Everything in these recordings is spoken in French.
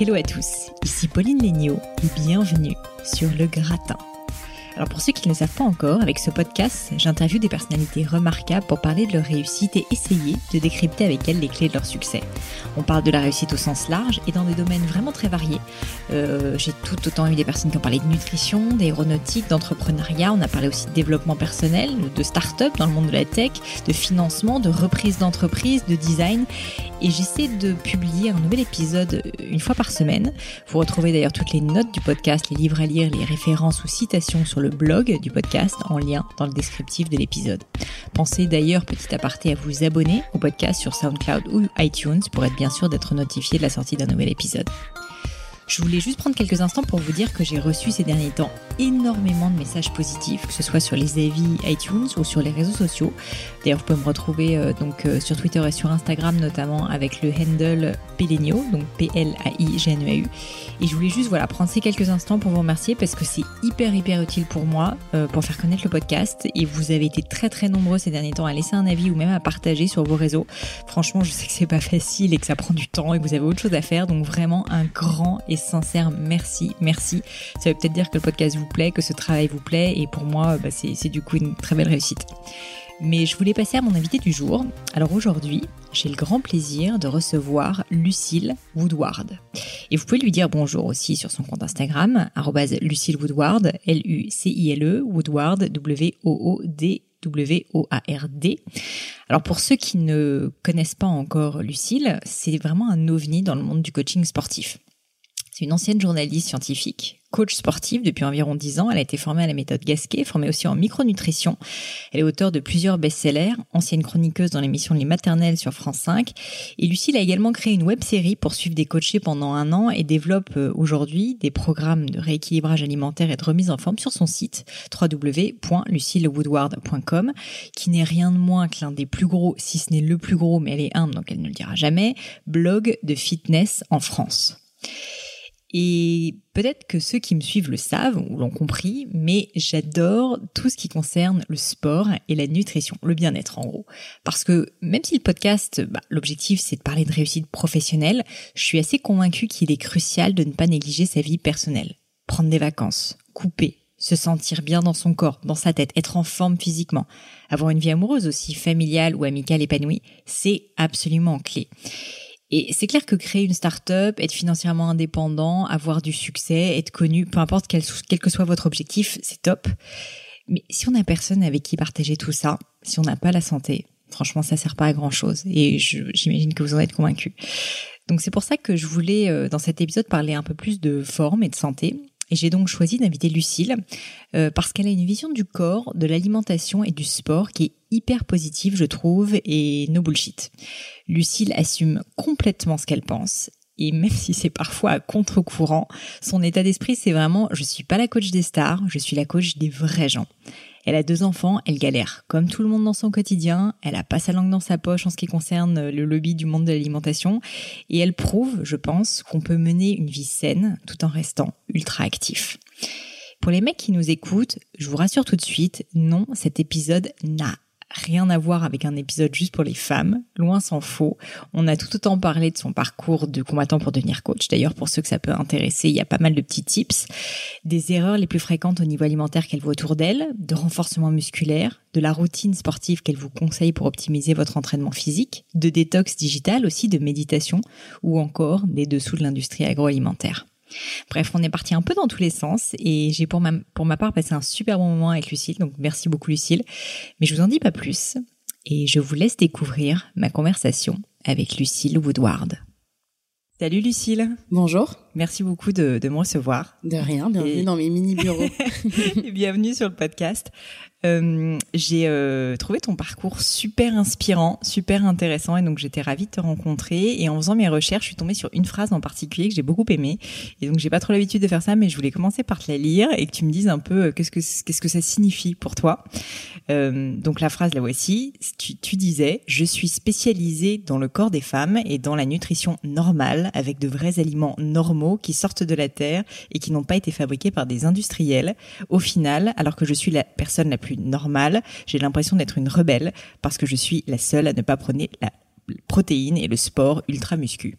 Hello à tous, ici Pauline Léniaud et bienvenue sur Le Gratin. Alors pour ceux qui ne le savent pas encore, avec ce podcast, j'interviewe des personnalités remarquables pour parler de leur réussite et essayer de décrypter avec elles les clés de leur succès. On parle de la réussite au sens large et dans des domaines vraiment très variés. Euh, J'ai tout autant eu des personnes qui ont parlé de nutrition, d'aéronautique, d'entrepreneuriat. On a parlé aussi de développement personnel, de start-up dans le monde de la tech, de financement, de reprise d'entreprise, de design. Et j'essaie de publier un nouvel épisode une fois par semaine. Vous retrouvez d'ailleurs toutes les notes du podcast, les livres à lire, les références ou citations sur le blog du podcast en lien dans le descriptif de l'épisode. Pensez d'ailleurs, petit aparté, à vous abonner au podcast sur SoundCloud ou iTunes pour être bien sûr d'être notifié de la sortie d'un nouvel épisode. Je voulais juste prendre quelques instants pour vous dire que j'ai reçu ces derniers temps énormément de messages positifs, que ce soit sur les avis iTunes ou sur les réseaux sociaux. D'ailleurs, vous pouvez me retrouver euh, donc euh, sur Twitter et sur Instagram notamment avec le handle Pelenio, donc P-L-A-I-G-N-E-A-U. Et je voulais juste voilà prendre ces quelques instants pour vous remercier parce que c'est hyper hyper utile pour moi euh, pour faire connaître le podcast. Et vous avez été très très nombreux ces derniers temps à laisser un avis ou même à partager sur vos réseaux. Franchement, je sais que c'est pas facile et que ça prend du temps et que vous avez autre chose à faire, donc vraiment un grand et sincère merci, merci. Ça veut peut-être dire que le podcast vous plaît, que ce travail vous plaît, et pour moi, bah, c'est du coup une très belle réussite. Mais je voulais passer à mon invité du jour. Alors aujourd'hui, j'ai le grand plaisir de recevoir Lucille Woodward. Et vous pouvez lui dire bonjour aussi sur son compte Instagram, Lucille Woodward, L-U-C-I-L-E, Woodward, W-O-O-D. W-O-A-R-D. Alors pour ceux qui ne connaissent pas encore Lucille, c'est vraiment un ovni dans le monde du coaching sportif. C'est une ancienne journaliste scientifique, coach sportive depuis environ 10 ans. Elle a été formée à la méthode Gasquet, formée aussi en micronutrition. Elle est auteure de plusieurs best-sellers, ancienne chroniqueuse dans l'émission Les Maternelles sur France 5. Et Lucille a également créé une web-série pour suivre des coachés pendant un an et développe euh, aujourd'hui des programmes de rééquilibrage alimentaire et de remise en forme sur son site www.lucillewoodward.com qui n'est rien de moins que l'un des plus gros, si ce n'est le plus gros, mais elle est humble donc elle ne le dira jamais, blog de fitness en France. Et peut-être que ceux qui me suivent le savent ou l'ont compris, mais j'adore tout ce qui concerne le sport et la nutrition, le bien-être en gros. Parce que même si le podcast, bah, l'objectif c'est de parler de réussite professionnelle, je suis assez convaincue qu'il est crucial de ne pas négliger sa vie personnelle. Prendre des vacances, couper, se sentir bien dans son corps, dans sa tête, être en forme physiquement, avoir une vie amoureuse aussi, familiale ou amicale épanouie, c'est absolument clé. Et c'est clair que créer une start-up, être financièrement indépendant, avoir du succès, être connu, peu importe quel, quel que soit votre objectif, c'est top. Mais si on n'a personne avec qui partager tout ça, si on n'a pas la santé, franchement, ça sert pas à grand chose. Et j'imagine que vous en êtes convaincus. Donc c'est pour ça que je voulais, euh, dans cet épisode, parler un peu plus de forme et de santé et j'ai donc choisi d'inviter Lucille euh, parce qu'elle a une vision du corps, de l'alimentation et du sport qui est hyper positive, je trouve, et no bullshit. Lucille assume complètement ce qu'elle pense. Et même si c'est parfois à contre-courant, son état d'esprit, c'est vraiment, je suis pas la coach des stars, je suis la coach des vrais gens. Elle a deux enfants, elle galère comme tout le monde dans son quotidien, elle a pas sa langue dans sa poche en ce qui concerne le lobby du monde de l'alimentation et elle prouve, je pense, qu'on peut mener une vie saine tout en restant ultra actif. Pour les mecs qui nous écoutent, je vous rassure tout de suite, non, cet épisode n'a rien à voir avec un épisode juste pour les femmes, loin s'en faut. On a tout autant parlé de son parcours de combattant pour devenir coach. D'ailleurs, pour ceux que ça peut intéresser, il y a pas mal de petits tips. Des erreurs les plus fréquentes au niveau alimentaire qu'elle voit autour d'elle, de renforcement musculaire, de la routine sportive qu'elle vous conseille pour optimiser votre entraînement physique, de détox digital aussi, de méditation, ou encore des dessous de l'industrie agroalimentaire. Bref, on est parti un peu dans tous les sens et j'ai pour ma, pour ma part passé un super bon moment avec Lucille, donc merci beaucoup Lucille. Mais je vous en dis pas plus et je vous laisse découvrir ma conversation avec Lucille Woodward. Salut Lucille. Bonjour. Merci beaucoup de, de me recevoir. De rien, bienvenue dans mes mini bureaux. bienvenue sur le podcast. Euh, j'ai euh, trouvé ton parcours super inspirant, super intéressant et donc j'étais ravie de te rencontrer. Et en faisant mes recherches, je suis tombée sur une phrase en particulier que j'ai beaucoup aimée. Et donc j'ai pas trop l'habitude de faire ça, mais je voulais commencer par te la lire et que tu me dises un peu euh, qu'est-ce que qu'est-ce que ça signifie pour toi. Donc la phrase la voici. Tu disais je suis spécialisée dans le corps des femmes et dans la nutrition normale avec de vrais aliments normaux qui sortent de la terre et qui n'ont pas été fabriqués par des industriels. Au final, alors que je suis la personne la plus normale, j'ai l'impression d'être une rebelle parce que je suis la seule à ne pas prôner la protéine et le sport ultra muscu.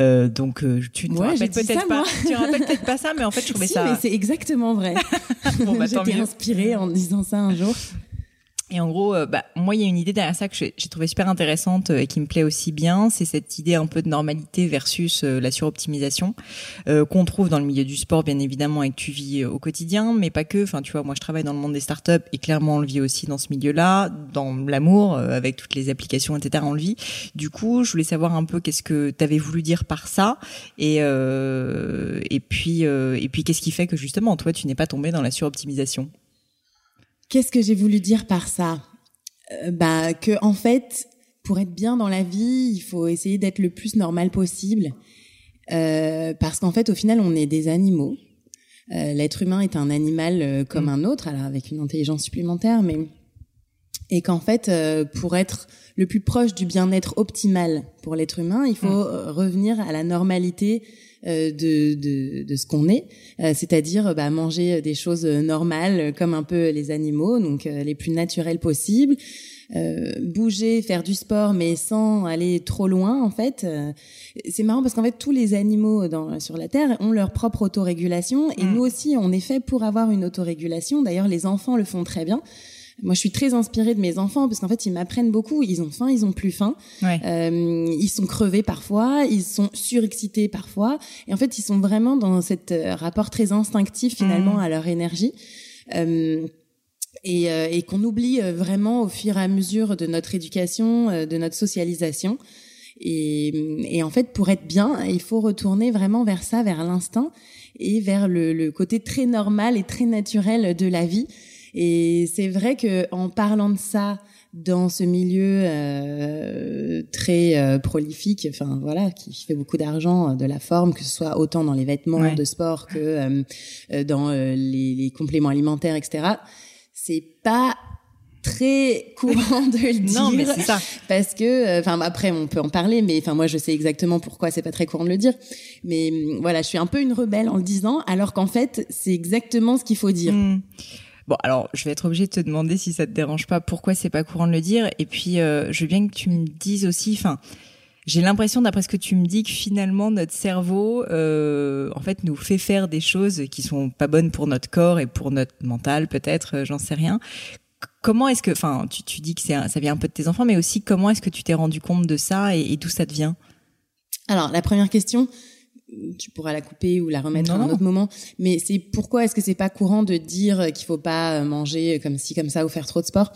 Euh, donc euh, tu ne rappelles peut-être pas, tu rappelles peut-être pas ça, mais en fait je trouvais si, ça. c'est exactement vrai. bon, bah, J'étais inspirée en disant ça un jour. Et en gros, euh, bah, moi, il y a une idée derrière ça que j'ai trouvé super intéressante euh, et qui me plaît aussi bien. C'est cette idée un peu de normalité versus euh, la suroptimisation qu'on trouve dans le milieu du sport, bien évidemment, et que tu vis au quotidien, mais pas que. Enfin, tu vois, moi, je travaille dans le monde des startups et clairement, on le vit aussi dans ce milieu-là, dans l'amour, avec toutes les applications, etc. On le vit. Du coup, je voulais savoir un peu qu'est-ce que tu avais voulu dire par ça, et et puis et puis qu'est-ce qui fait que justement, toi, tu n'es pas tombé dans la suroptimisation? Qu'est-ce que j'ai voulu dire par ça? Euh, Bah que en fait, pour être bien dans la vie, il faut essayer d'être le plus normal possible, euh, parce qu'en fait, au final, on est des animaux. Euh, L'être humain est un animal euh, comme mm. un autre, alors avec une intelligence supplémentaire, mais et qu'en fait, euh, pour être le plus proche du bien-être optimal pour l'être humain, il faut mm. revenir à la normalité euh, de, de, de, ce qu'on est, euh, c'est-à-dire bah, manger des choses normales comme un peu les animaux, donc euh, les plus naturelles possibles. bouger, faire du sport, mais sans aller trop loin, en fait. c'est marrant parce qu'en fait, tous les animaux dans, sur la Terre ont leur propre autorégulation et mm. nous aussi, on est fait pour avoir une autorégulation. D'ailleurs, les enfants le font très bien. Moi, je suis très inspirée de mes enfants parce qu'en fait, ils m'apprennent beaucoup. Ils ont faim, ils ont plus faim. Euh, ils sont crevés parfois, ils sont surexcités parfois. Et en fait, ils sont vraiment dans cet euh, rapport très instinctif finalement mmh. à leur énergie. Euh, et, euh, et qu'on oublie euh, vraiment au fur et à mesure de notre éducation, de notre socialisation. Et, et, en fait, pour être bien, il faut retourner vraiment vers ça, vers l'instinct et vers le, le, côté très normal et très naturel de la vie. Et c'est vrai que en parlant de ça dans ce milieu euh, très euh, prolifique, enfin voilà, qui fait beaucoup d'argent euh, de la forme, que ce soit autant dans les vêtements de sport que euh, dans les, les, compléments alimentaires, etc. C'est pas très courant de le dire. Non, mais c'est ça. Parce que, enfin, après, on peut en parler, mais enfin, moi, je sais exactement pourquoi c'est pas très courant de le dire. Mais voilà, je suis un peu une rebelle en le disant, alors qu'en fait, c'est exactement ce qu'il faut dire. Mmh. Bon, alors je vais être obligée de te demander si ça te dérange pas, pourquoi c'est pas courant de le dire. Et puis, euh, je veux bien que tu me dises aussi, enfin, j'ai l'impression, d'après ce que tu me dis, que finalement notre cerveau, euh, en fait, nous fait faire des choses qui sont pas bonnes pour notre corps et pour notre mental, peut-être, euh, j'en sais rien. Comment est-ce que, enfin, tu, tu dis que ça vient un peu de tes enfants, mais aussi comment est-ce que tu t'es rendu compte de ça et, et d'où ça te vient? Alors, la première question, tu pourras la couper ou la remettre à un autre moment. Mais c'est pourquoi est-ce que c'est pas courant de dire qu'il faut pas manger comme ci comme ça ou faire trop de sport?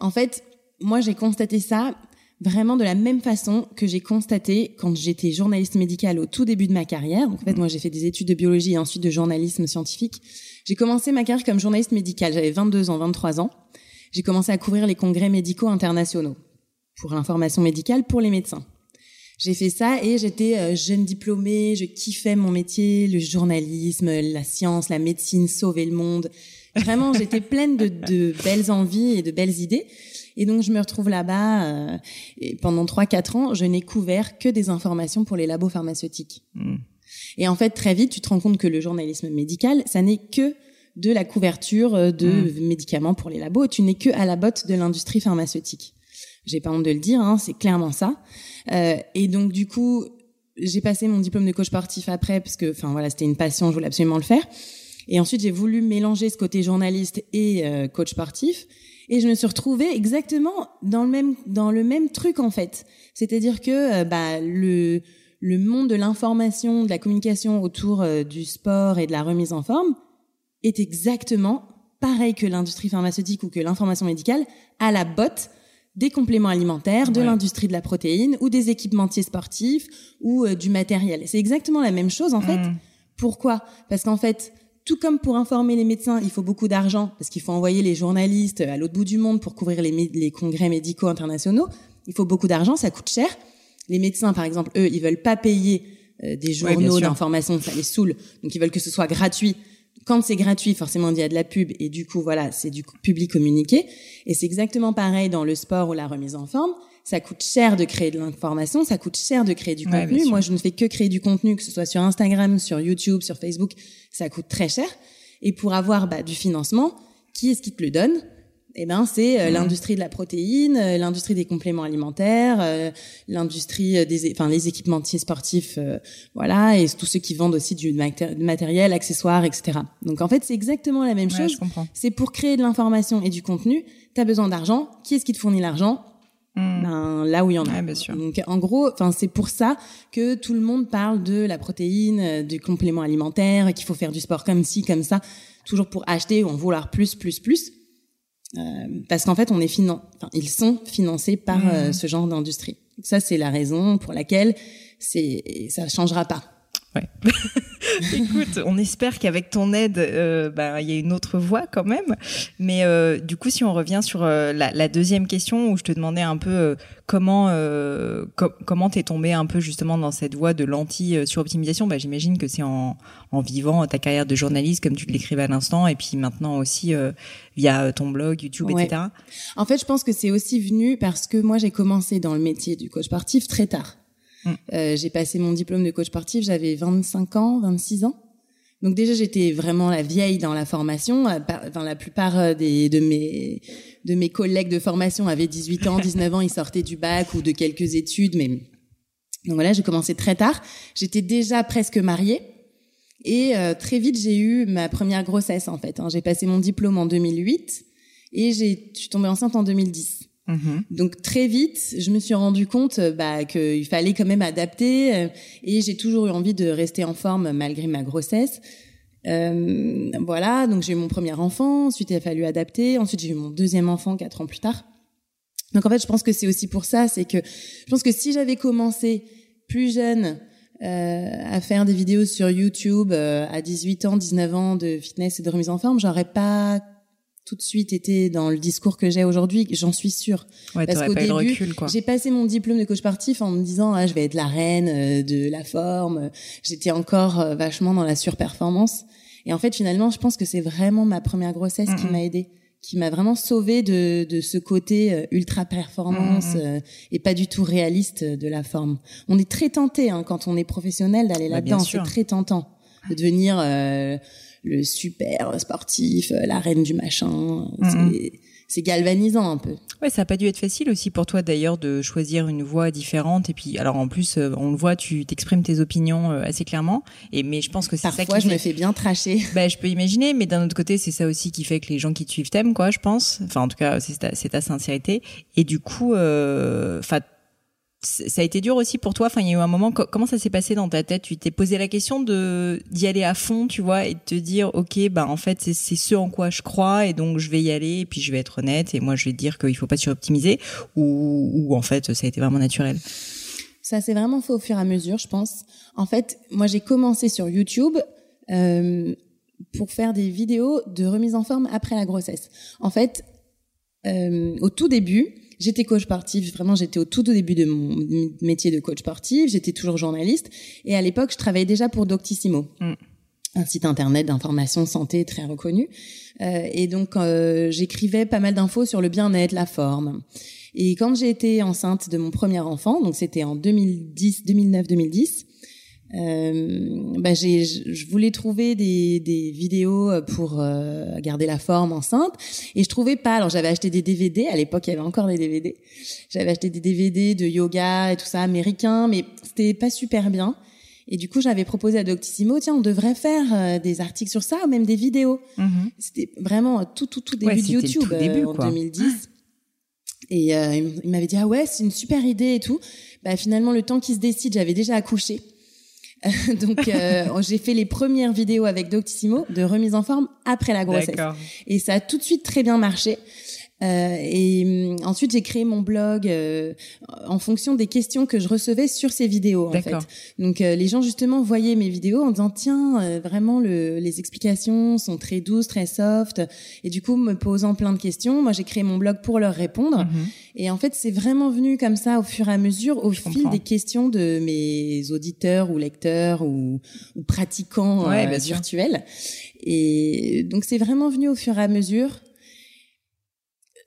En fait, moi j'ai constaté ça vraiment de la même façon que j'ai constaté quand j'étais journaliste médicale au tout début de ma carrière. Donc, en fait, moi j'ai fait des études de biologie et ensuite de journalisme scientifique. J'ai commencé ma carrière comme journaliste médicale. J'avais 22 ans, 23 ans. J'ai commencé à couvrir les congrès médicaux internationaux pour l'information médicale pour les médecins. J'ai fait ça et j'étais euh, jeune diplômée, je kiffais mon métier, le journalisme, la science, la médecine, sauver le monde. Vraiment, j'étais pleine de, de, belles envies et de belles idées. Et donc, je me retrouve là-bas euh, et pendant trois quatre ans, je n'ai couvert que des informations pour les labos pharmaceutiques. Hmm. Et en fait, très vite, tu te rends compte que le journalisme médical, ça n'est que de la couverture euh, de hmm. médicaments pour les labos. Tu n'es que à la botte de l'industrie pharmaceutique. J'ai pas honte de le dire, hein, c'est clairement ça. Euh, et donc du coup, j'ai passé mon diplôme de coach sportif après parce que, enfin voilà, c'était une passion, je voulais absolument le faire. Et ensuite, j'ai voulu mélanger ce côté journaliste et euh, coach sportif. Et je me suis retrouvée exactement dans le même dans le même truc en fait. C'est-à-dire que euh, bah le le monde de l'information, de la communication autour du sport et de la remise en forme est exactement pareil que l'industrie pharmaceutique ou que l'information médicale à la botte des compléments alimentaires, de l'industrie de la protéine ou des équipementiers sportifs ou euh, du matériel. C'est exactement la même chose en fait. Mm. Pourquoi? Parce qu'en fait, tout comme pour informer les médecins, il faut beaucoup d'argent parce qu'il faut envoyer les journalistes à l'autre bout du monde pour couvrir les, les congrès médicaux internationaux. Il faut beaucoup d'argent, ça coûte cher. Les médecins, par exemple, eux, ils veulent pas payer euh, des journaux d'information, ça les saoule. Donc ils veulent que ce soit gratuit quand c'est gratuit, forcément, il y a de la pub et du coup, voilà, c'est du public communiqué. Et c'est exactement pareil dans le sport ou la remise en forme. Ça coûte cher de créer de l'information, ça coûte cher de créer du contenu. Moi, je ne fais que créer du contenu, que ce soit sur Instagram, sur YouTube, sur Facebook, ça coûte très cher. Et pour avoir bah, du financement, qui est-ce qui te le donne? Eh ben c'est euh, mmh. l'industrie de la protéine, euh, l'industrie des compléments alimentaires, euh, l'industrie des enfin les équipementiers sportifs voilà et tous ceux qui vendent aussi du matériel, accessoires, etc. Donc en fait, c'est exactement la même chose. C'est pour créer de l'information et du contenu, tu as besoin d'argent. Qui est-ce qui te fournit l'argent? Mmh. Ben, là où il y en a. bien sûr. Donc en gros, enfin c'est pour ça que tout le monde parle de la protéine, du complément alimentaire, qu'il faut faire du sport comme ci, comme ça, toujours pour acheter ou en vouloir plus, plus, plus. Euh, parce qu'en fait, on est finan enfin, ils sont financés par euh, mmh. ce genre d'industrie. Ça, c'est la raison pour laquelle c'est ça changera pas. Ouais. Écoute, on espère qu'avec ton aide, euh, bah, il y a une autre voie quand même. Mais euh, du coup, si on revient sur euh, la, la, deuxième question où je te demandais un peu euh, comment euh, comment t'es tombé un peu justement dans cette voie de l'anti-suroptimisation, bah, j'imagine que c'est en, en vivant ta carrière de journaliste comme tu l'écrivais à l'instant, et puis maintenant aussi via ton blog, YouTube, etc. En fait, je pense que c'est aussi venu parce que moi j'ai commencé dans le métier du coach sportif très tard. Mm. Euh, j'ai passé mon diplôme de coach sportif, j'avais 25 ans, 26 ans. Donc déjà j'étais vraiment la vieille dans la formation. Euh, enfin la plupart euh, des, de mes de mes collègues de formation avaient 18 ans, 19 ans, ils sortaient du bac ou de quelques études. Mais donc voilà, j'ai commencé très tard. J'étais déjà presque mariée et très vite j'ai eu ma première grossesse en fait. Hein. J'ai passé mon diplôme en 2008 et j'ai je suis tombée enceinte en 2010. Mhm. Donc très vite, je me suis rendu compte euh, bah, qu'il fallait quand même adapter euh, et j'ai toujours eu envie de rester en forme malgré ma grossesse. Euh, voilà, donc j'ai eu mon premier enfant, ensuite il a fallu adapter, ensuite j'ai eu mon deuxième enfant quatre ans plus tard. Donc en fait, je pense que c'est aussi pour ça, c'est que je pense que si j'avais commencé plus jeune euh, à faire des vidéos sur YouTube euh, à 18 ans, 19 ans de fitness et de remise en forme, j'aurais pas tout de suite été dans le discours que j'ai aujourd'hui, j'en suis sûre. Ouais, Parce qu'au début, j'ai passé mon diplôme de coach sportif en me disant ah, je vais être la reine euh, de la forme. J'étais encore euh, vachement dans la surperformance. Et en fait, finalement, je pense que c'est vraiment ma première grossesse qui m'a aidée, qui m'a vraiment sauvée de, de ce côté euh, ultra performance et pas du tout réaliste de la forme. On est très tenté hein, quand on est professionnel d'aller bah, là-dedans. C'est très tentant de devenir le super sportif, euh, la reine du machin. Mhm. C'est galvanisant un peu. Ouais, ça a pas dû être facile aussi pour toi d'ailleurs de choisir une voie différente et puis alors en plus euh, on le voit tu t'exprimes tes opinions euh, assez clairement et mais je pense que c'est ça qui je me fais bien tracher. Bah je peux imaginer mais d'un autre côté c'est ça aussi qui fait que les gens qui te suivent t'aiment quoi je pense. Enfin en tout cas c'est ta, ta sincérité et du coup enfin ça a été dur aussi pour toi. Enfin, il y a eu un moment. Comment ça s'est passé dans ta tête? Tu t'es posé la question de d'y aller à fond, tu vois, et de te dire, ok, bah en fait, c'est ce en quoi je crois, et donc je vais y aller, et puis je vais être honnête, et moi je vais dire qu'il faut pas suroptimiser, ou, ou en fait, ça a été vraiment naturel? Ça s'est vraiment fait au fur et à mesure, je pense. En fait, moi j'ai commencé sur YouTube. Euh, pour faire des vidéos de remise en forme après la grossesse. En fait, euh, au tout début, J'étais coach sportif, vraiment j'étais au tout début de mon métier de coach sportif, j'étais toujours journaliste et à l'époque je travaillais déjà pour Doctissimo. Mm. un site internet d'information santé très reconnu. Euh, et donc euh, j'écrivais pas mal d'infos sur le bien-être, la forme. Et quand j'ai été enceinte de mon premier enfant, donc c'était en 2010, 2009-2010, euh, bah j'ai, je voulais trouver des, des vidéos pour euh, garder la forme enceinte et je trouvais pas. Alors j'avais acheté des DVD à l'époque, il y avait encore des DVD. J'avais acheté des DVD de yoga et tout ça américain, mais c'était pas super bien. Et du coup, j'avais proposé à Doctissimo, tiens, on devrait faire euh, des articles sur ça ou même des vidéos. Mm-hmm. C'était vraiment tout, tout, tout début de YouTube tout début, en 2010. Et il m'avait dit ah ouais, c'est une super idée et tout. Bah finalement, le temps qui se décide, j'avais déjà accouché. donc euh, j'ai fait les premières vidéos avec Doctissimo de remise en forme après la grossesse. Et ça a tout de suite très bien marché. Euh, et hum, ensuite, j'ai créé mon blog euh, en fonction des questions que je recevais sur ces vidéos. En fait. Donc, euh, les gens justement voyaient mes vidéos en disant tiens, euh, vraiment le, les explications sont très douces, très soft. Et du coup, me posant plein de questions, moi j'ai créé mon blog pour leur répondre. Mhm. Et en fait, c'est vraiment venu comme ça au fur et à mesure, au fil des questions de mes auditeurs ou lecteurs ou, ou pratiquants virtuels. Et donc, c'est vraiment venu au fur et à mesure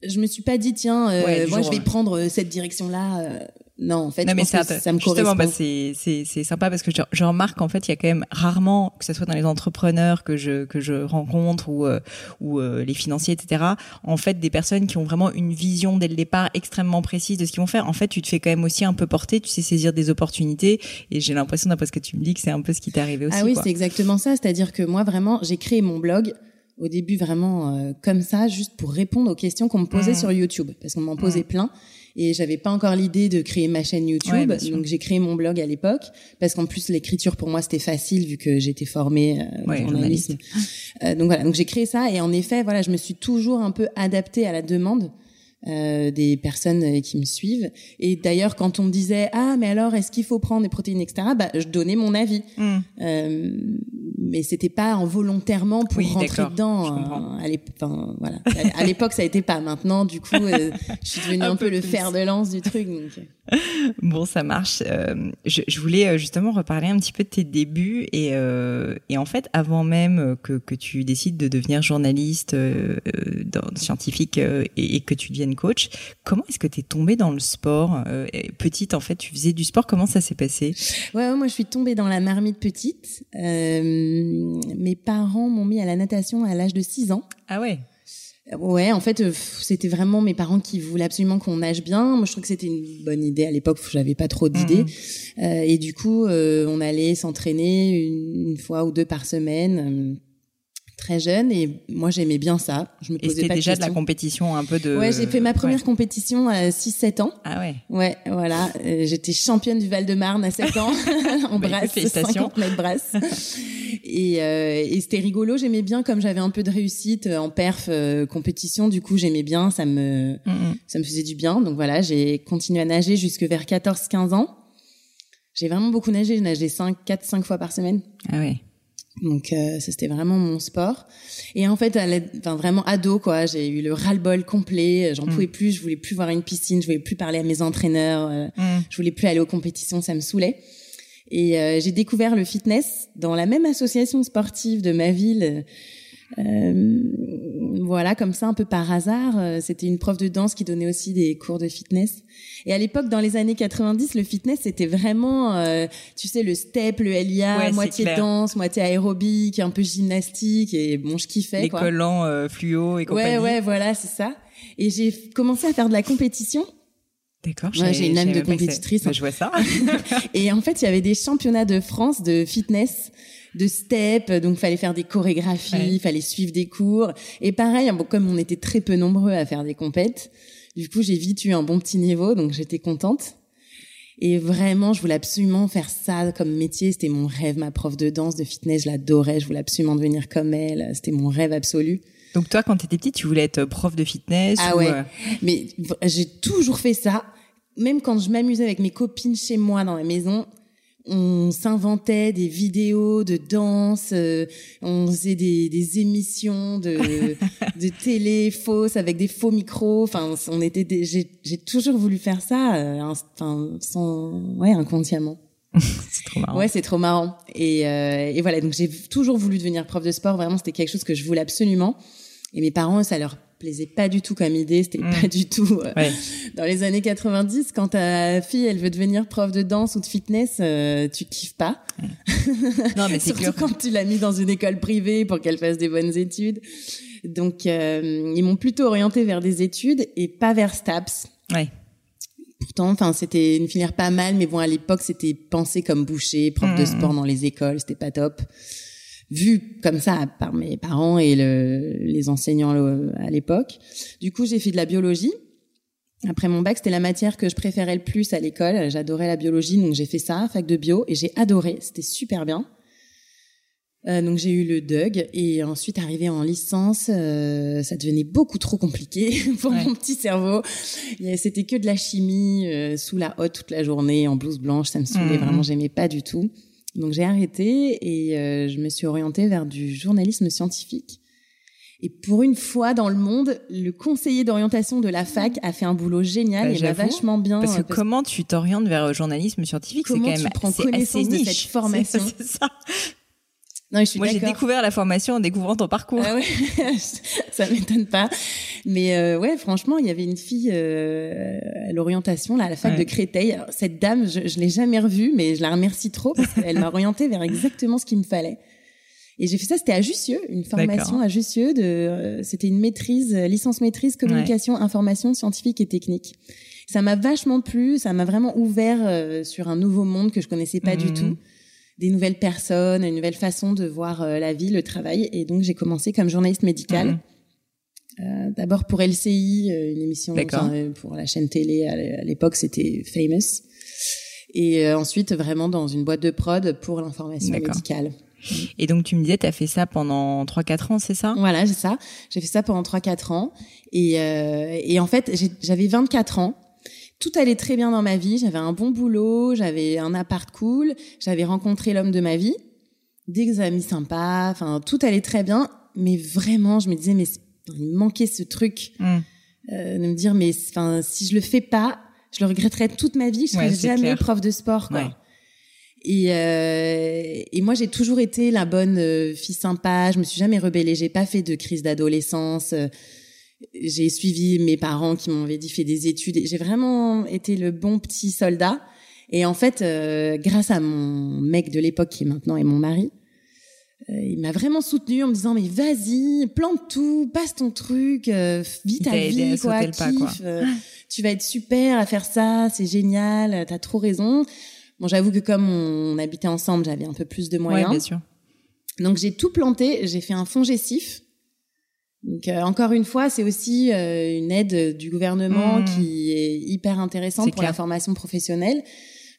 je me suis pas dit tiens euh, moi je vais prendre euh, cette direction là euh, non, en fait, je pense que ça me justement, bah, c'est c'est sympa parce que je, je, remarque qu'en fait, il y a quand même rarement, que ce soit dans les entrepreneurs que je que je rencontre ou euh, ou euh, les financiers, etc. En fait, des personnes qui ont vraiment une vision dès le départ extrêmement précise de ce qu'ils vont faire. En fait, tu te fais quand même aussi un peu porter, tu sais saisir des opportunités. Et j'ai l'impression, d'après ce que tu me dis, que c'est un peu ce qui t'est arrivé aussi. Ah oui, c'est exactement ça. C'est-à-dire que moi, vraiment, j'ai créé mon blog au début vraiment euh, comme ça, juste pour répondre aux questions qu'on me posait mmh. sur YouTube, parce qu'on m'en posait mmh. plein. Et j'avais pas encore l'idée de créer ma chaîne YouTube. donc j'ai créé mon blog à l'époque. Parce qu'en plus l'écriture pour moi c'était facile vu que j'étais formée euh, au journalisme. euh, donc voilà. Donc j'ai créé ça. Et en effet voilà je me suis toujours un peu adaptée à la demande euh, des personnes euh, qui me suivent. Et d'ailleurs, quand on me disait ah mais alors est-ce qu'il faut prendre des protéines etc. Bah je donnais mon avis, mm. euh, mais c'était pas involontairement pour rentrer dedans. Hein, à l'époque, enfin, voilà. à l'époque ça a été pas. Maintenant du coup, euh, je suis devenue un, peu, le fer de lance du truc. Donc. Bon, ça marche. Je, je, voulais justement reparler un petit peu de tes débuts et, et en fait, avant même que, que tu décides de devenir journaliste dans, scientifique et, et que tu deviennes coach. Comment est-ce que tu es tombée dans le sport euh, Petite, en fait, tu faisais du sport. Comment ça s'est passé? Ouais, moi, je suis tombée dans la marmite petite. Euh, mes parents m'ont mis à la natation à l'âge de 6 ans. Ah ouais? Ouais, en fait, euh, c'était vraiment mes parents qui voulaient absolument qu'on nage bien. Moi, je trouve que c'était une bonne idée à l'époque. J'avais pas trop d'idées, mhm. et du coup, on allait s'entraîner une, fois ou deux par semaine très jeune et moi j'aimais bien ça. Je me posais et pas déjà de, la compétition un peu de. Ouais, j'ai fait ma première compétition à 6-7 ans. Ah ouais. Ouais, voilà. Euh, j'étais championne du Val-de-Marne à 7 ans en bah, brasse, 50 mètres brasse. et, euh, et c'était rigolo. J'aimais bien comme j'avais un peu de réussite en perf euh, compétition. Du coup, j'aimais bien. Ça me, ça me faisait du bien. Donc voilà, j'ai continué à nager jusque vers 14-15 ans. J'ai vraiment beaucoup nagé. J'ai nagé 5, 4, 5 fois par semaine. Ah ouais. Donc euh, ça c'était vraiment mon sport. Et en fait, enfin vraiment ado quoi, j'ai eu le ras-le-bol complet. J'en mm. pouvais plus. Je voulais plus voir une piscine. Je voulais plus parler à mes entraîneurs. Euh, mm. Je voulais plus aller aux compétitions. Ça me saoulait. Et euh, j'ai découvert le fitness dans la même association sportive de ma ville euh, voilà, comme ça, un peu par hasard. Euh, c'était une prof de danse qui donnait aussi des cours de fitness. Et à l'époque, dans les années 90, le fitness, c'était vraiment, euh, tu sais, le step, le LIA, moitié danse, moitié aérobique, un peu gymnastique. Et bon, je kiffais. Les collants fluo et compagnie. Ouais, ouais, voilà, c'est ça. Et j'ai commencé à faire de la compétition. D'accord. j'ai une âme de compétitrice. Bah, je vois ça. et en fait, il y avait des championnats de France de fitness de step, donc fallait faire des chorégraphies, fallait suivre des cours. Et pareil, bon, comme on était très peu nombreux à faire des compètes, du coup j'ai vite eu un bon petit niveau, donc j'étais contente. Et vraiment, je voulais absolument faire ça comme métier. C'était mon rêve, ma prof de danse, de fitness, je l'adorais. Je voulais absolument devenir comme elle. C'était mon rêve absolu. Donc toi, quand tu étais petite, tu voulais être prof de fitness Ah ouais. Euh, Mais j'ai toujours fait ça. Même quand je m'amusais avec mes copines chez moi dans la maison, on s'inventait des vidéos de danse, euh, on faisait des, des émissions de, de télé fausses avec des faux micros. Enfin, on était, j'ai toujours voulu faire ça, euh, enfin, sans, ouais, inconsciemment. c'est trop marrant. Ouais, c'est trop marrant. Et, euh, et voilà, donc j'ai toujours voulu devenir prof de sport. Vraiment, c'était quelque chose que je voulais absolument. Et mes parents, ça leur plaisait pas du tout comme idée, c'était mm. pas du tout euh, dans les années 90 quand ta fille elle veut devenir prof de danse ou de fitness, euh, tu kiffes pas. non mais surtout quand tu l'as mis dans une école privée pour qu'elle fasse des bonnes études. Donc euh, ils m'ont plutôt orienté vers des études et pas vers STAPS. Ouais. Pourtant, enfin, c'était une filière pas mal, mais bon, à l'époque, c'était pensé comme boucher, prof de mm. sport dans les écoles, c'était pas top vu comme ça par mes parents et le, les enseignants à l'époque. Du coup, j'ai fait de la biologie. Après mon bac, c'était la matière que je préférais le plus à l'école. J'adorais la biologie, donc j'ai fait ça, fac de bio, et j'ai adoré. C'était super bien. Euh, donc j'ai eu le DUG et ensuite arrivé en licence, euh, ça devenait beaucoup trop compliqué pour mon petit cerveau. C'était que de la chimie euh, sous la hotte toute la journée en blouse blanche, ça me saoulait mmh. vraiment, j'aimais pas du tout. Donc j'ai arrêté et euh, je me suis orientée vers du journalisme scientifique. Et pour une fois dans le monde, le conseiller d'orientation de la fac a fait un boulot génial bah, et m'a vachement bien. Parce que euh, comment tu t'orientes vers le journalisme scientifique, c'est quand même tu prends connaissance de cette formation? C'est ça. Non, je suis Moi, j'ai découvert la formation en découvrant ton parcours. Ah ouais, ça m'étonne pas. Mais euh, ouais, franchement, il y avait une fille euh, à l'orientation là, à la fac de Créteil. cette dame, je, je l'ai jamais revue, mais je la remercie trop parce qu'elle m'a orientée vers exactement ce qu'il me fallait. Et j'ai fait ça, c'était à Jussieu, une formation à Jussieu. De, euh, c'était une maîtrise, licence maîtrise communication, information scientifique et technique. Ça m'a vachement plu, ça m'a vraiment ouvert sur un nouveau monde que je connaissais pas du mmh. tout, des nouvelles personnes, une nouvelle façon de voir la vie, le travail. Et donc j'ai commencé comme journaliste médicale. Mmh. D'abord pour LCI, une émission pour la chaîne télé à l'époque, c'était Famous. Et ensuite vraiment dans une boîte de prod pour l'information médicale. Et donc tu me disais, tu as fait ça pendant 3-4 ans, c'est ça? Voilà, c'est ça. J'ai fait ça pendant 3-4 ans. Et, euh, et en fait, j'avais 24 ans. Tout allait très bien dans ma vie. J'avais un bon boulot, j'avais un appart cool, j'avais rencontré l'homme de ma vie, des amis sympas. Enfin, tout allait très bien. Mais vraiment, je me disais, mais il manquait ce truc mm. euh, de me dire, mais enfin, si je le fais pas, je le regretterai toute ma vie. Je serai jamais prof de sport. Quoi. Et, euh, et moi, j'ai toujours été la bonne euh, fille sympa. Je me suis jamais rebellée. J'ai pas fait de crise d'adolescence. Euh, j'ai suivi mes parents qui m'avaient dit fais des études. J'ai vraiment été le bon petit soldat. Et en fait, euh, grâce à mon mec de l'époque qui maintenant est mon mari, il m'a vraiment soutenu en me disant mais vas-y, plante tout, passe ton truc, vis ta vie, quoi, kiffe, tu vas être super à faire ça, c'est génial, t'as trop raison. Bon, j'avoue que comme on habitait ensemble, j'avais un peu plus de moyens. Ouais, bien sûr. Donc j'ai tout planté, j'ai fait un fonds gessif. Donc euh, encore une fois, c'est aussi euh, une aide du gouvernement mmh. qui est hyper intéressante pour la formation professionnelle.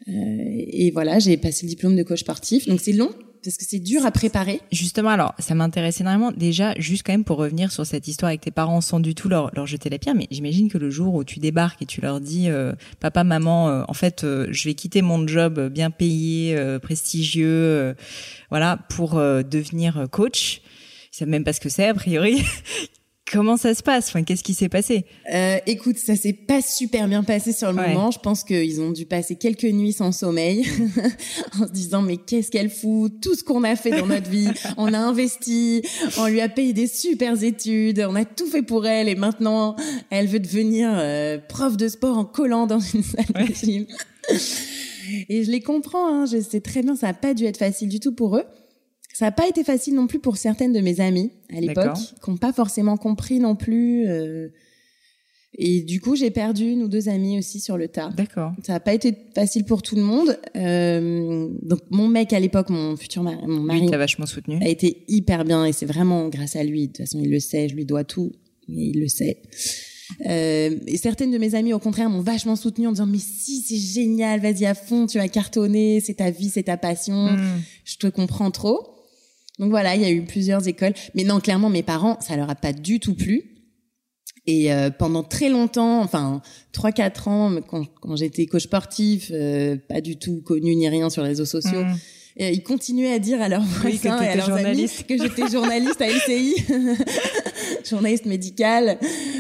Euh, et voilà, j'ai passé le diplôme de coach sportif. Donc c'est long, parce que c'est dur à préparer. Justement, alors, ça m'intéresse énormément. Déjà, juste quand même pour revenir sur cette histoire avec tes parents sans du tout leur, leur jeter la pierre, mais j'imagine que le jour où tu débarques et tu leur dis, euh, papa, maman, euh, en fait, euh, je vais quitter mon job bien payé, prestigieux, voilà, pour devenir coach. Ils savent même pas ce que c'est, a priori. Comment ça se passe? Enfin, qu'est-ce qui s'est passé? Euh, Écoute, ça s'est pas super bien passé sur le moment. Je pense qu'ils ont dû passer quelques nuits sans sommeil, en se disant mais qu'est-ce qu'elle fout? Tout ce qu'on a fait dans notre vie, on a investi, on lui a payé des super études, on a tout fait pour elle et maintenant elle veut devenir euh, prof de sport en collant dans une salle de gym. et je les comprends. Hein, je sais très bien, ça a pas dû être facile du tout pour eux. Ça n'a pas été facile non plus pour certaines de mes amies à l'époque, qui n'ont pas forcément compris non plus. Euh, et du coup, j'ai perdu une ou deux amies aussi sur le tas. D'accord. Ça n'a pas été facile pour tout le monde. Euh, donc mon mec à l'époque, mon futur mari, mon mari, a vachement soutenu. A été hyper bien et c'est vraiment grâce à lui. De toute façon, il le sait, je lui dois tout, mais il le sait. Euh, et certaines de mes amies, au contraire, m'ont vachement soutenu en disant mais si c'est génial, vas-y à fond, tu vas cartonner, c'est ta vie, c'est ta passion, hmm. je te comprends trop. Donc voilà, il y a eu plusieurs écoles. Mais non, clairement, mes parents, ça leur a pas du tout plu. Et euh, pendant très longtemps, enfin trois quatre ans, quand, quand j'étais coach sportif, euh, pas du tout connu ni rien sur les réseaux sociaux, mmh. Et ils continuaient à dire à leurs voisins et à leurs amis que j'étais journaliste à LCI, journaliste médicale,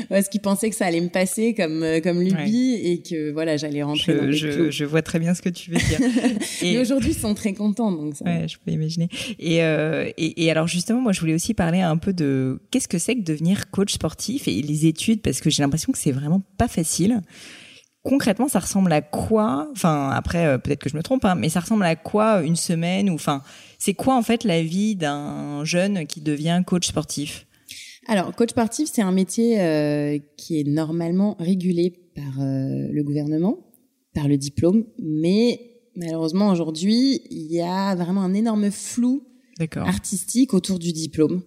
parce qu'ils pensaient que ça allait me passer comme euh, comme lubie et que voilà j'allais rentrer je, dans je, je, vois très bien ce que tu veux dire. et aujourd'hui ils sont très contents donc ça. Ouais, je peux imaginer. Et, euh, et, et alors justement moi je voulais aussi parler un peu de qu'est-ce que c'est que devenir coach sportif et les études parce que j'ai l'impression que c'est vraiment pas facile concrètement, ça ressemble à quoi Enfin, après, euh, peut-être que je me trompe, hein, mais ça ressemble à quoi une semaine ou enfin, c'est quoi en fait la vie d'un jeune qui devient coach sportif? Alors, coach sportif, c'est un métier euh, qui est normalement régulé par euh, le gouvernement, par le diplôme, mais malheureusement aujourd'hui, il y a vraiment un énorme flou artistique autour du diplôme.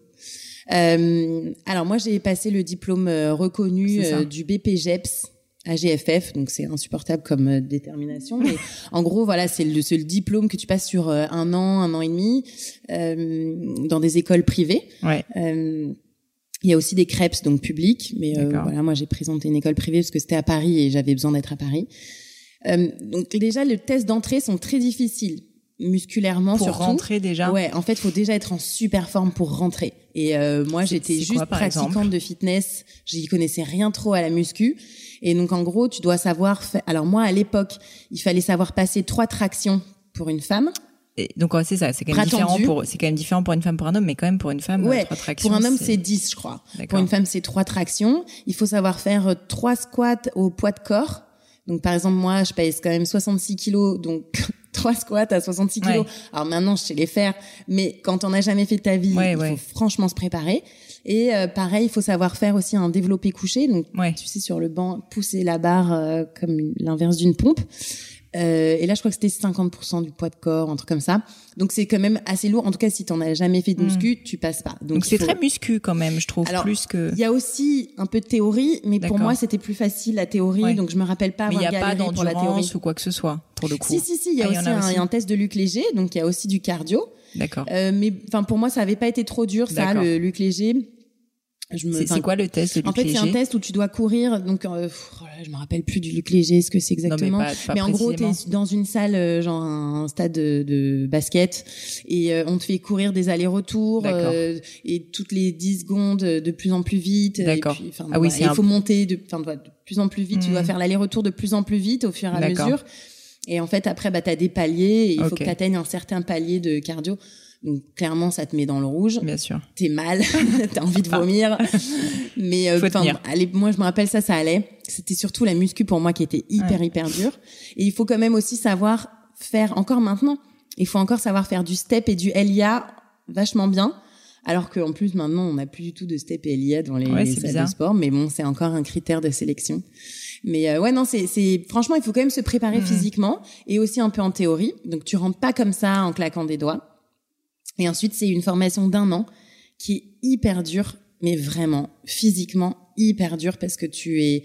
alors moi, j'ai passé le diplôme reconnu du BPGEPS AGFF, donc c'est insupportable comme euh, détermination. Mais en gros, voilà, c'est le, le, diplôme que tu passes sur euh, un an, un an et demi, euh, dans des écoles privées. Ouais. Euh, il y a aussi des crêpes donc publics, mais euh, voilà, moi j'ai présenté une école privée parce que c'était à Paris et j'avais besoin d'être à Paris. donc déjà, les tests d'entrée sont très difficiles musculairement pour surtout. rentrer déjà? Ouais, en fait, faut déjà être en super forme pour rentrer. Et euh, moi, j'étais juste pratiquante de fitness, j'y connaissais rien trop à la muscu. Et donc en gros, tu dois savoir. Alors moi, à l'époque, il fallait savoir passer trois tractions pour une femme. Donc c'est ça, c'est quand même différent pour c'est quand même différent pour une femme pour un homme, mais quand même pour une femme ouais, trois tractions. Pour un homme c'est 10 je crois. Pour une femme c'est trois tractions. Il faut savoir faire euh, trois squats au poids de corps. Donc par exemple moi je pèse quand même 66 kilos, donc trois squats à 66 kilos. Alors maintenant je sais les faire, mais quand on n'a jamais fait ta vie, il faut franchement se préparer. Et euh, pareil, il faut savoir faire aussi un développé couché. Donc tu sais sur le banc, pousser la barre euh, comme l'inverse d'une pompe. Euh, et là, je crois que c'était 50% du poids de corps, un truc comme ça. Donc c'est quand même assez lourd. En tout cas, si t'en as jamais fait de muscu, mm. tu passes pas. Donc c'est très muscu quand même, je trouve, plus que. Il y a aussi un peu de théorie, mais pour moi, c'était plus facile la théorie. Donc je me rappelle pas avoir galéré pour la théorie ou quoi que ce soit pour le coup. Si si si, il y a ah, aussi, un, test de Luc Léger, donc il y a aussi du cardio. D'accord. Euh, mais enfin pour moi, ça avait pas été trop dur ça, le Luc Léger. C'est quoi le test de Luc En fait, c'est un test où tu dois courir. Donc, euh, oh je me rappelle plus du Luc Léger, ce que c'est exactement. mais, en gros, tu es dans une salle, euh, genre un stade de, de basket, et euh, on te fait courir des allers-retours, euh, et toutes les 10 secondes de plus en plus vite. D'accord. Ah oui, il faut monter de, de plus en plus vite. Tu dois hmm. faire l'aller-retour de plus en plus vite au fur et à mesure. Et en fait, après, bah, tu as des paliers, et il faut que tu atteignes un certain palier de cardio. Donc clairement, ça te met dans le rouge. Bien sûr. T'es mal, t'as envie de vomir. Mais euh, allez, moi je me rappelle ça, ça allait. C'était surtout la muscu pour moi qui était hyper hyper dur. Et il faut quand même aussi savoir faire encore maintenant. Il faut encore savoir faire du step et du LIA vachement bien. Alors qu'en plus maintenant on n'a plus du tout de step et LIA dans les, salles de sport, mais bon c'est encore un critère de sélection. Mais euh, ouais non c'est c'est franchement il faut quand même se préparer mmh. physiquement et aussi un peu en théorie. Donc tu rentres pas comme ça en claquant des doigts. Et ensuite, c'est une formation d'un an qui est hyper dure, mais vraiment physiquement hyper dure parce que tu es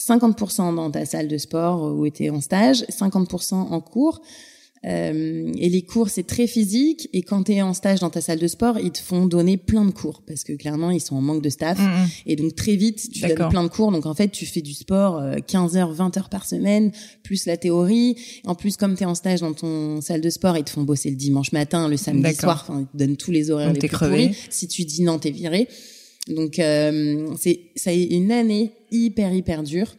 50% dans ta salle de sport où tu en stage, 50% en cours. Euh, et les cours, c'est très physique. Et quand tu es en stage dans ta salle de sport, ils te font donner plein de cours parce que clairement, ils sont en manque de staff. Mm, mm. Et donc très vite, tu donnes plein de cours. Donc en fait, tu fais du sport 15 euh, heures, 20 heures par semaine, plus la théorie. En plus, comme tu es en stage dans ton salle de sport, ils te font bosser le dimanche matin, le samedi soir. Enfin, ils te donnent tous les horaires les plus crevé. Si tu dis non, t'es viré. Donc euh, c'est ça est une année hyper hyper dure.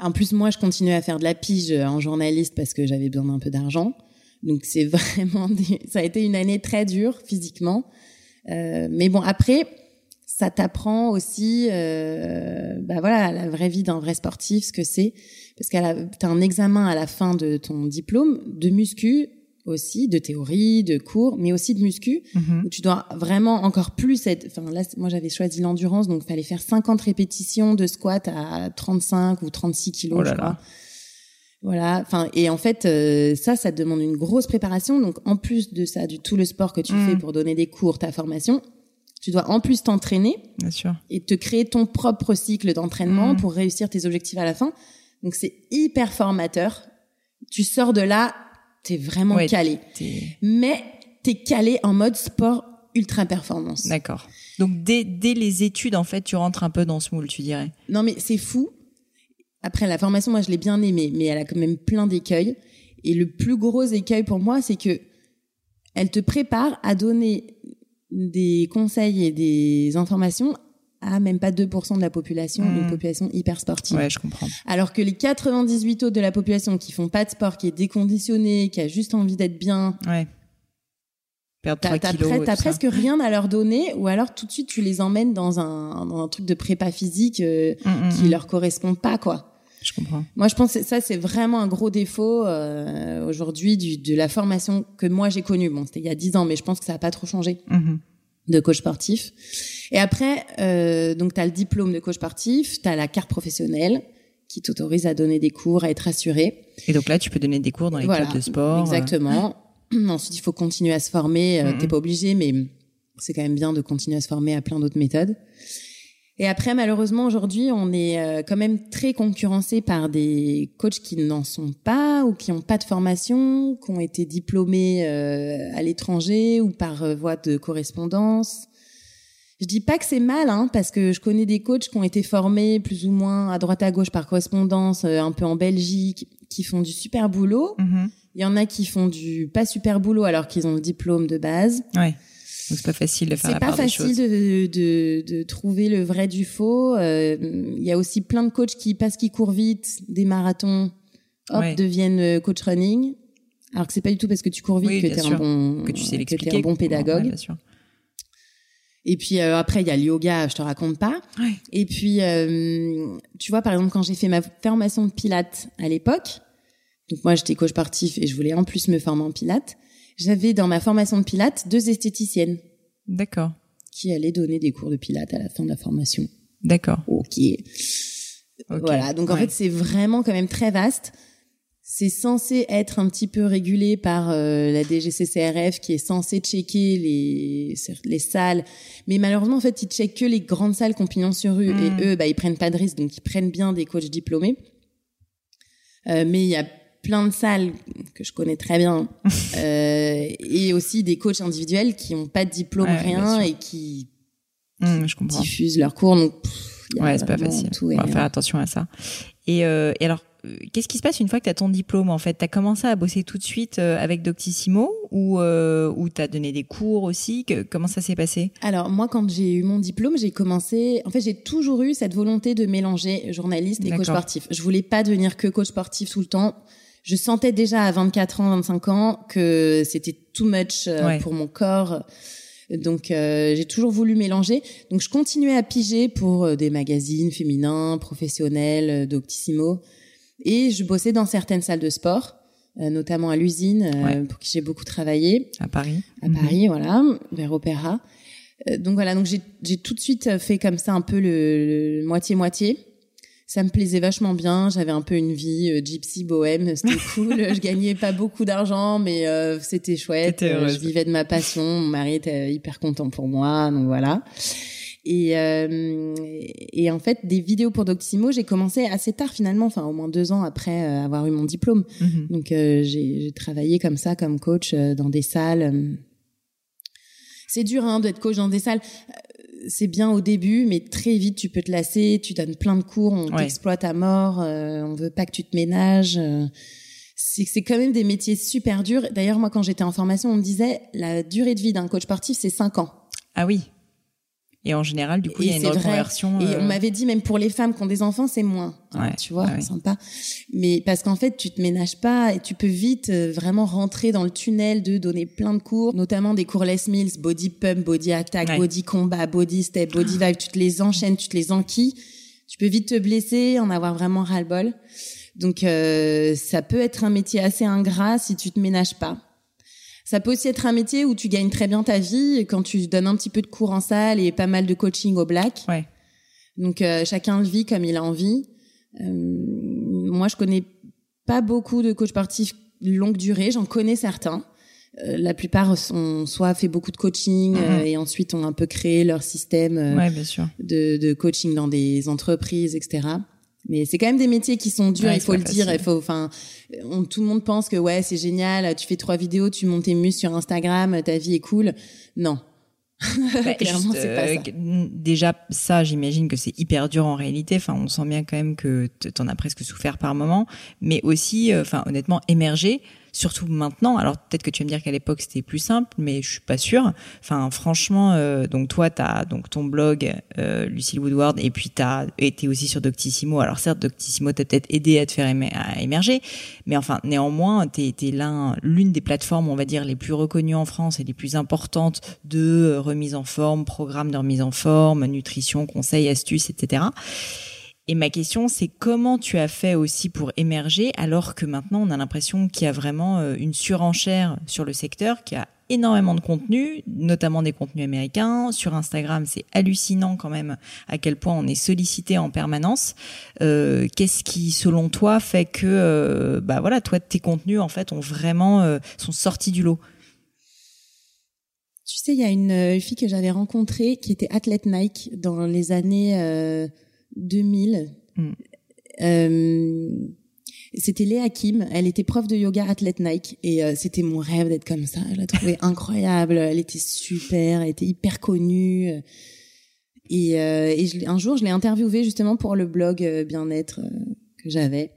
En plus, moi, je continuais à faire de la pige en journaliste parce que j'avais besoin d'un peu d'argent. Donc, c'est vraiment, ça a été une année très dure physiquement. Euh, mais bon, après, ça t'apprend aussi, euh, bah voilà, la vraie vie d'un vrai sportif, ce que c'est. Parce que t'as un examen à la fin de ton diplôme de muscu aussi de théorie, de cours, mais aussi de muscu, mhm. où tu dois vraiment encore plus être. Enfin là, moi j'avais choisi l'endurance, donc fallait faire 50 répétitions de squat à 35 ou 36 kilos, oh je crois. Voilà. Enfin et en fait euh, ça, ça te demande une grosse préparation. Donc en plus de ça, du tout le sport que tu mhm. fais pour donner des cours, ta formation, tu dois en plus t'entraîner et te créer ton propre cycle d'entraînement mhm. pour réussir tes objectifs à la fin. Donc c'est hyper formateur. Tu sors de là t'es vraiment calé. Mais t'es calé en mode sport ultra performance. D'accord. Donc dès, dès les études, en fait, tu rentres un peu dans ce moule, tu dirais. Non, mais c'est fou. Après, la formation, moi, je l'ai bien aimée, mais elle a quand même plein d'écueils. Et le plus gros écueil pour moi, c'est que elle te prépare à donner des conseils et des informations à même pas 2% de la population, une hmm. population hyper sportive. Ouais, je comprends. Alors que les 98 autres de la population qui font pas de sport, qui est déconditionnée, qui a juste envie d'être bien. Ouais. Perdre 3 kilos. T'as presque rien à leur donner, ou alors tout de suite tu les emmènes dans un, dans un truc de prépa physique euh, mm, mm, qui mm. leur correspond pas, quoi. Je comprends. Moi, je pense que ça, c'est vraiment un gros défaut euh, aujourd'hui de la formation que moi j'ai connue. Bon, c'était il y a 10 ans, mais je pense que ça a pas trop changé. De coach sportif. Et après, euh, donc tu as le diplôme de coach sportif, tu as la carte professionnelle qui t'autorise à donner des cours, à être assuré. Et donc là, tu peux donner des cours dans les clubs de sport. Euh. Exactement. Ensuite, il faut continuer à se former. Euh, T'es pas obligé, mais c'est quand même bien de continuer à se former à plein d'autres méthodes. Et après, malheureusement, aujourd'hui, on est euh, quand même très concurrencé par des coachs qui n'en sont pas ou qui n'ont pas de formation, qui ont été diplômés euh, à l'étranger ou par euh, voie de correspondance. Je dis pas que c'est mal, hein, parce que je connais des coachs qui ont été formés plus ou moins à droite à gauche par correspondance, un peu en Belgique, qui font du super boulot. Mm-hmm. Il y en a qui font du pas super boulot alors qu'ils ont le diplôme de base. Ouais c'est pas facile de faire la part C'est pas facile de, de, trouver le vrai du faux. Euh, il y a aussi plein de coachs qui, parce qu'ils courent vite, des marathons, hop, deviennent euh, coach running. Alors que c'est pas du tout parce que tu cours vite que tu es un bon que tu sais l'expliquer, un bon pédagogue. Et puis euh, après il y a le yoga, je te raconte pas. Et puis euh, tu vois par exemple quand j'ai fait ma formation de pilates à l'époque, donc moi j'étais coach sportif et je voulais en plus me former en pilates, j'avais dans ma formation de pilates deux esthéticiennes. D'accord. Qui allaient donner des cours de pilates à la fin de la formation. D'accord. Ok. Voilà, donc en fait c'est vraiment quand même très vaste. C'est censé être un petit peu régulé par euh, la DGCCRF qui est censé checker les les salles, mais malheureusement en fait ils checkent que les grandes salles qui ont pignon sur rue et hmm. eux bah ils prennent pas de risque donc ils prennent bien des coachs diplômés. Euh, mais il y a plein de salles que je connais très bien euh, et aussi des coachs individuels qui ont pas de diplôme rien et qui, je diffusent leurs cours donc ouais, c'est pas facile. On va faire attention à ça. Et, euh, et alors, euh, qu'est-ce qui se passe une fois que tu as ton diplôme en fait? Tu as commencé à bosser tout de suite avec Doctissimo ou euh, ou tu as donné des cours aussi? Que, Comment ça s'est passé? Alors moi quand j'ai eu mon diplôme, j'ai commencé en fait, j'ai toujours eu cette volonté de mélanger journaliste et coach sportif. Je voulais pas devenir que coach sportif tout le temps. Je sentais déjà à 24 ans, 25 ans que c'était too much euh, pour mon corps donc euh, j'ai toujours voulu mélanger. Donc je continuais à piger pour euh, des magazines féminins, professionnels, euh, Doctissimo. Et je bossais dans certaines salles de sport, notamment à l'usine, pour qui j'ai beaucoup travaillé. À Paris. À Paris, voilà, vers Opéra. donc voilà, donc j'ai tout de suite fait comme ça un peu le moitié-moitié ça me plaisait vachement bien. J'avais un peu une vie euh, gypsy bohème, c'était cool. je gagnais pas beaucoup d'argent, mais euh, c'était chouette. Euh, je vivais de ma passion. Mon mari était hyper content pour moi, donc voilà. Et, et en fait, des vidéos pour Doctissimo, j'ai commencé assez tard finalement, enfin au moins deux ans après avoir eu mon diplôme. Mhm. Donc j'ai travaillé comme ça, comme coach dans des salles. C'est dur hein, d'être coach dans des salles c'est bien au début, mais très vite tu peux te lasser. Tu donnes plein de cours, on t'exploite à mort, euh, on veut pas que tu te ménages. Euh, c'est c'est quand même des métiers super durs. D'ailleurs, moi, quand j'étais en formation, on me disait la durée de vie d'un coach sportif, c'est 5 ans. Ah oui. Et en général, du coup, il y a une reconversion. Et on euh, m'avait dit, même pour les femmes qui ont des enfants, c'est moins. Hein, tu vois, ah sympa. Mais parce qu'en fait, tu te ménages pas et tu peux vite euh, vraiment rentrer dans le tunnel de donner plein de cours, notamment des cours Les Mills, body pump, body attack, body combat, body step, body vibe. Tu te les enchaînes, tu te les enquilles. Tu peux vite te blesser, en avoir vraiment ras-le-bol. Donc, euh, ça peut être un métier assez ingrat si tu te ménages pas. Ça peut aussi être un métier où tu gagnes très bien ta vie quand tu donnes un petit peu de cours en salle et pas mal de coaching au black. Ouais. Donc euh, chacun le vit comme il a envie. Euh, moi, je connais pas beaucoup de coachs sportifs longue durée. J'en connais certains. Euh, la plupart ont soit fait beaucoup de coaching mhm. et ensuite ont un peu créé leur système De, de coaching dans des entreprises, etc. Mais c'est quand même des métiers qui sont durs, il faut le dire. Il faut, enfin, tout le monde pense que ouais, c'est génial. Tu fais trois vidéos, tu montes tes muscles sur Instagram, ta vie est cool. Non. Bah, Clairement, c'est pas ça. Euh, déjà, ça, j'imagine que c'est hyper dur en réalité. Enfin, on sent bien quand même que t'en as presque souffert par moment. Mais aussi, euh, enfin, honnêtement, émerger surtout maintenant. Alors peut-être que tu vas me dire qu'à l'époque c'était plus simple, mais je suis pas sûre. Enfin, franchement, euh, donc toi, tu as donc ton blog euh, Lucille Woodward, et puis tu as été aussi sur Doctissimo. Alors certes, Doctissimo t'a peut-être aidé à te faire émerger, mais enfin, néanmoins, tu es, l'un, l'une des plateformes, on va dire, les plus reconnues en France et les plus importantes de euh, remise en forme, programme de remise en forme, nutrition, conseils, astuces, etc. Et ma question, c'est comment tu as fait aussi pour émerger alors que maintenant on a l'impression qu'il y a vraiment euh, une surenchère sur le secteur, qu'il y a énormément de contenu, notamment des contenus américains. Sur Instagram, c'est hallucinant quand même à quel point on est sollicité en permanence. Euh, Qu'est-ce qui, selon toi, fait que, euh, bah voilà, toi, tes contenus en fait ont vraiment euh, sont sortis du lot? Tu sais, il y a une fille que j'avais rencontrée qui était athlète Nike dans les années 2000. Mm. Euh, c'était Léa Kim, elle était prof de yoga athlète Nike et euh, c'était mon rêve d'être comme ça. Je la trouvais incroyable, elle était super, elle était hyper connue. Et, euh, et un jour, je l'ai interviewée justement pour le blog bien-être que j'avais.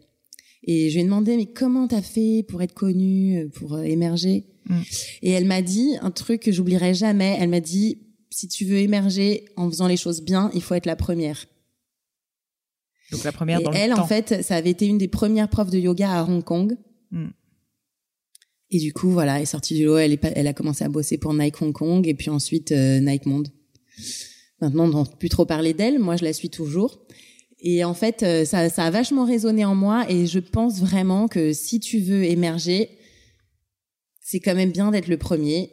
Et je lui ai demandé mais comment t'as fait pour être connue, pour émerger? Mm. Et elle m'a dit un truc que j'oublierai jamais. Elle m'a dit si tu veux émerger en faisant les choses bien, il faut être la première. Donc la première et dans elle, le en fait, ça avait été une des premières profs de yoga à Hong Kong. Hmm. Et du coup, voilà, elle est sortie du lot. Elle, est elle a commencé à bosser pour Nike Hong Kong et puis ensuite euh, Nike Monde. Maintenant, on n'entend plus trop parler d'elle. Moi, je la suis toujours. Et en fait, euh, ça, ça a vachement résonné en moi. Et je pense vraiment que si tu veux émerger, c'est quand même bien d'être le premier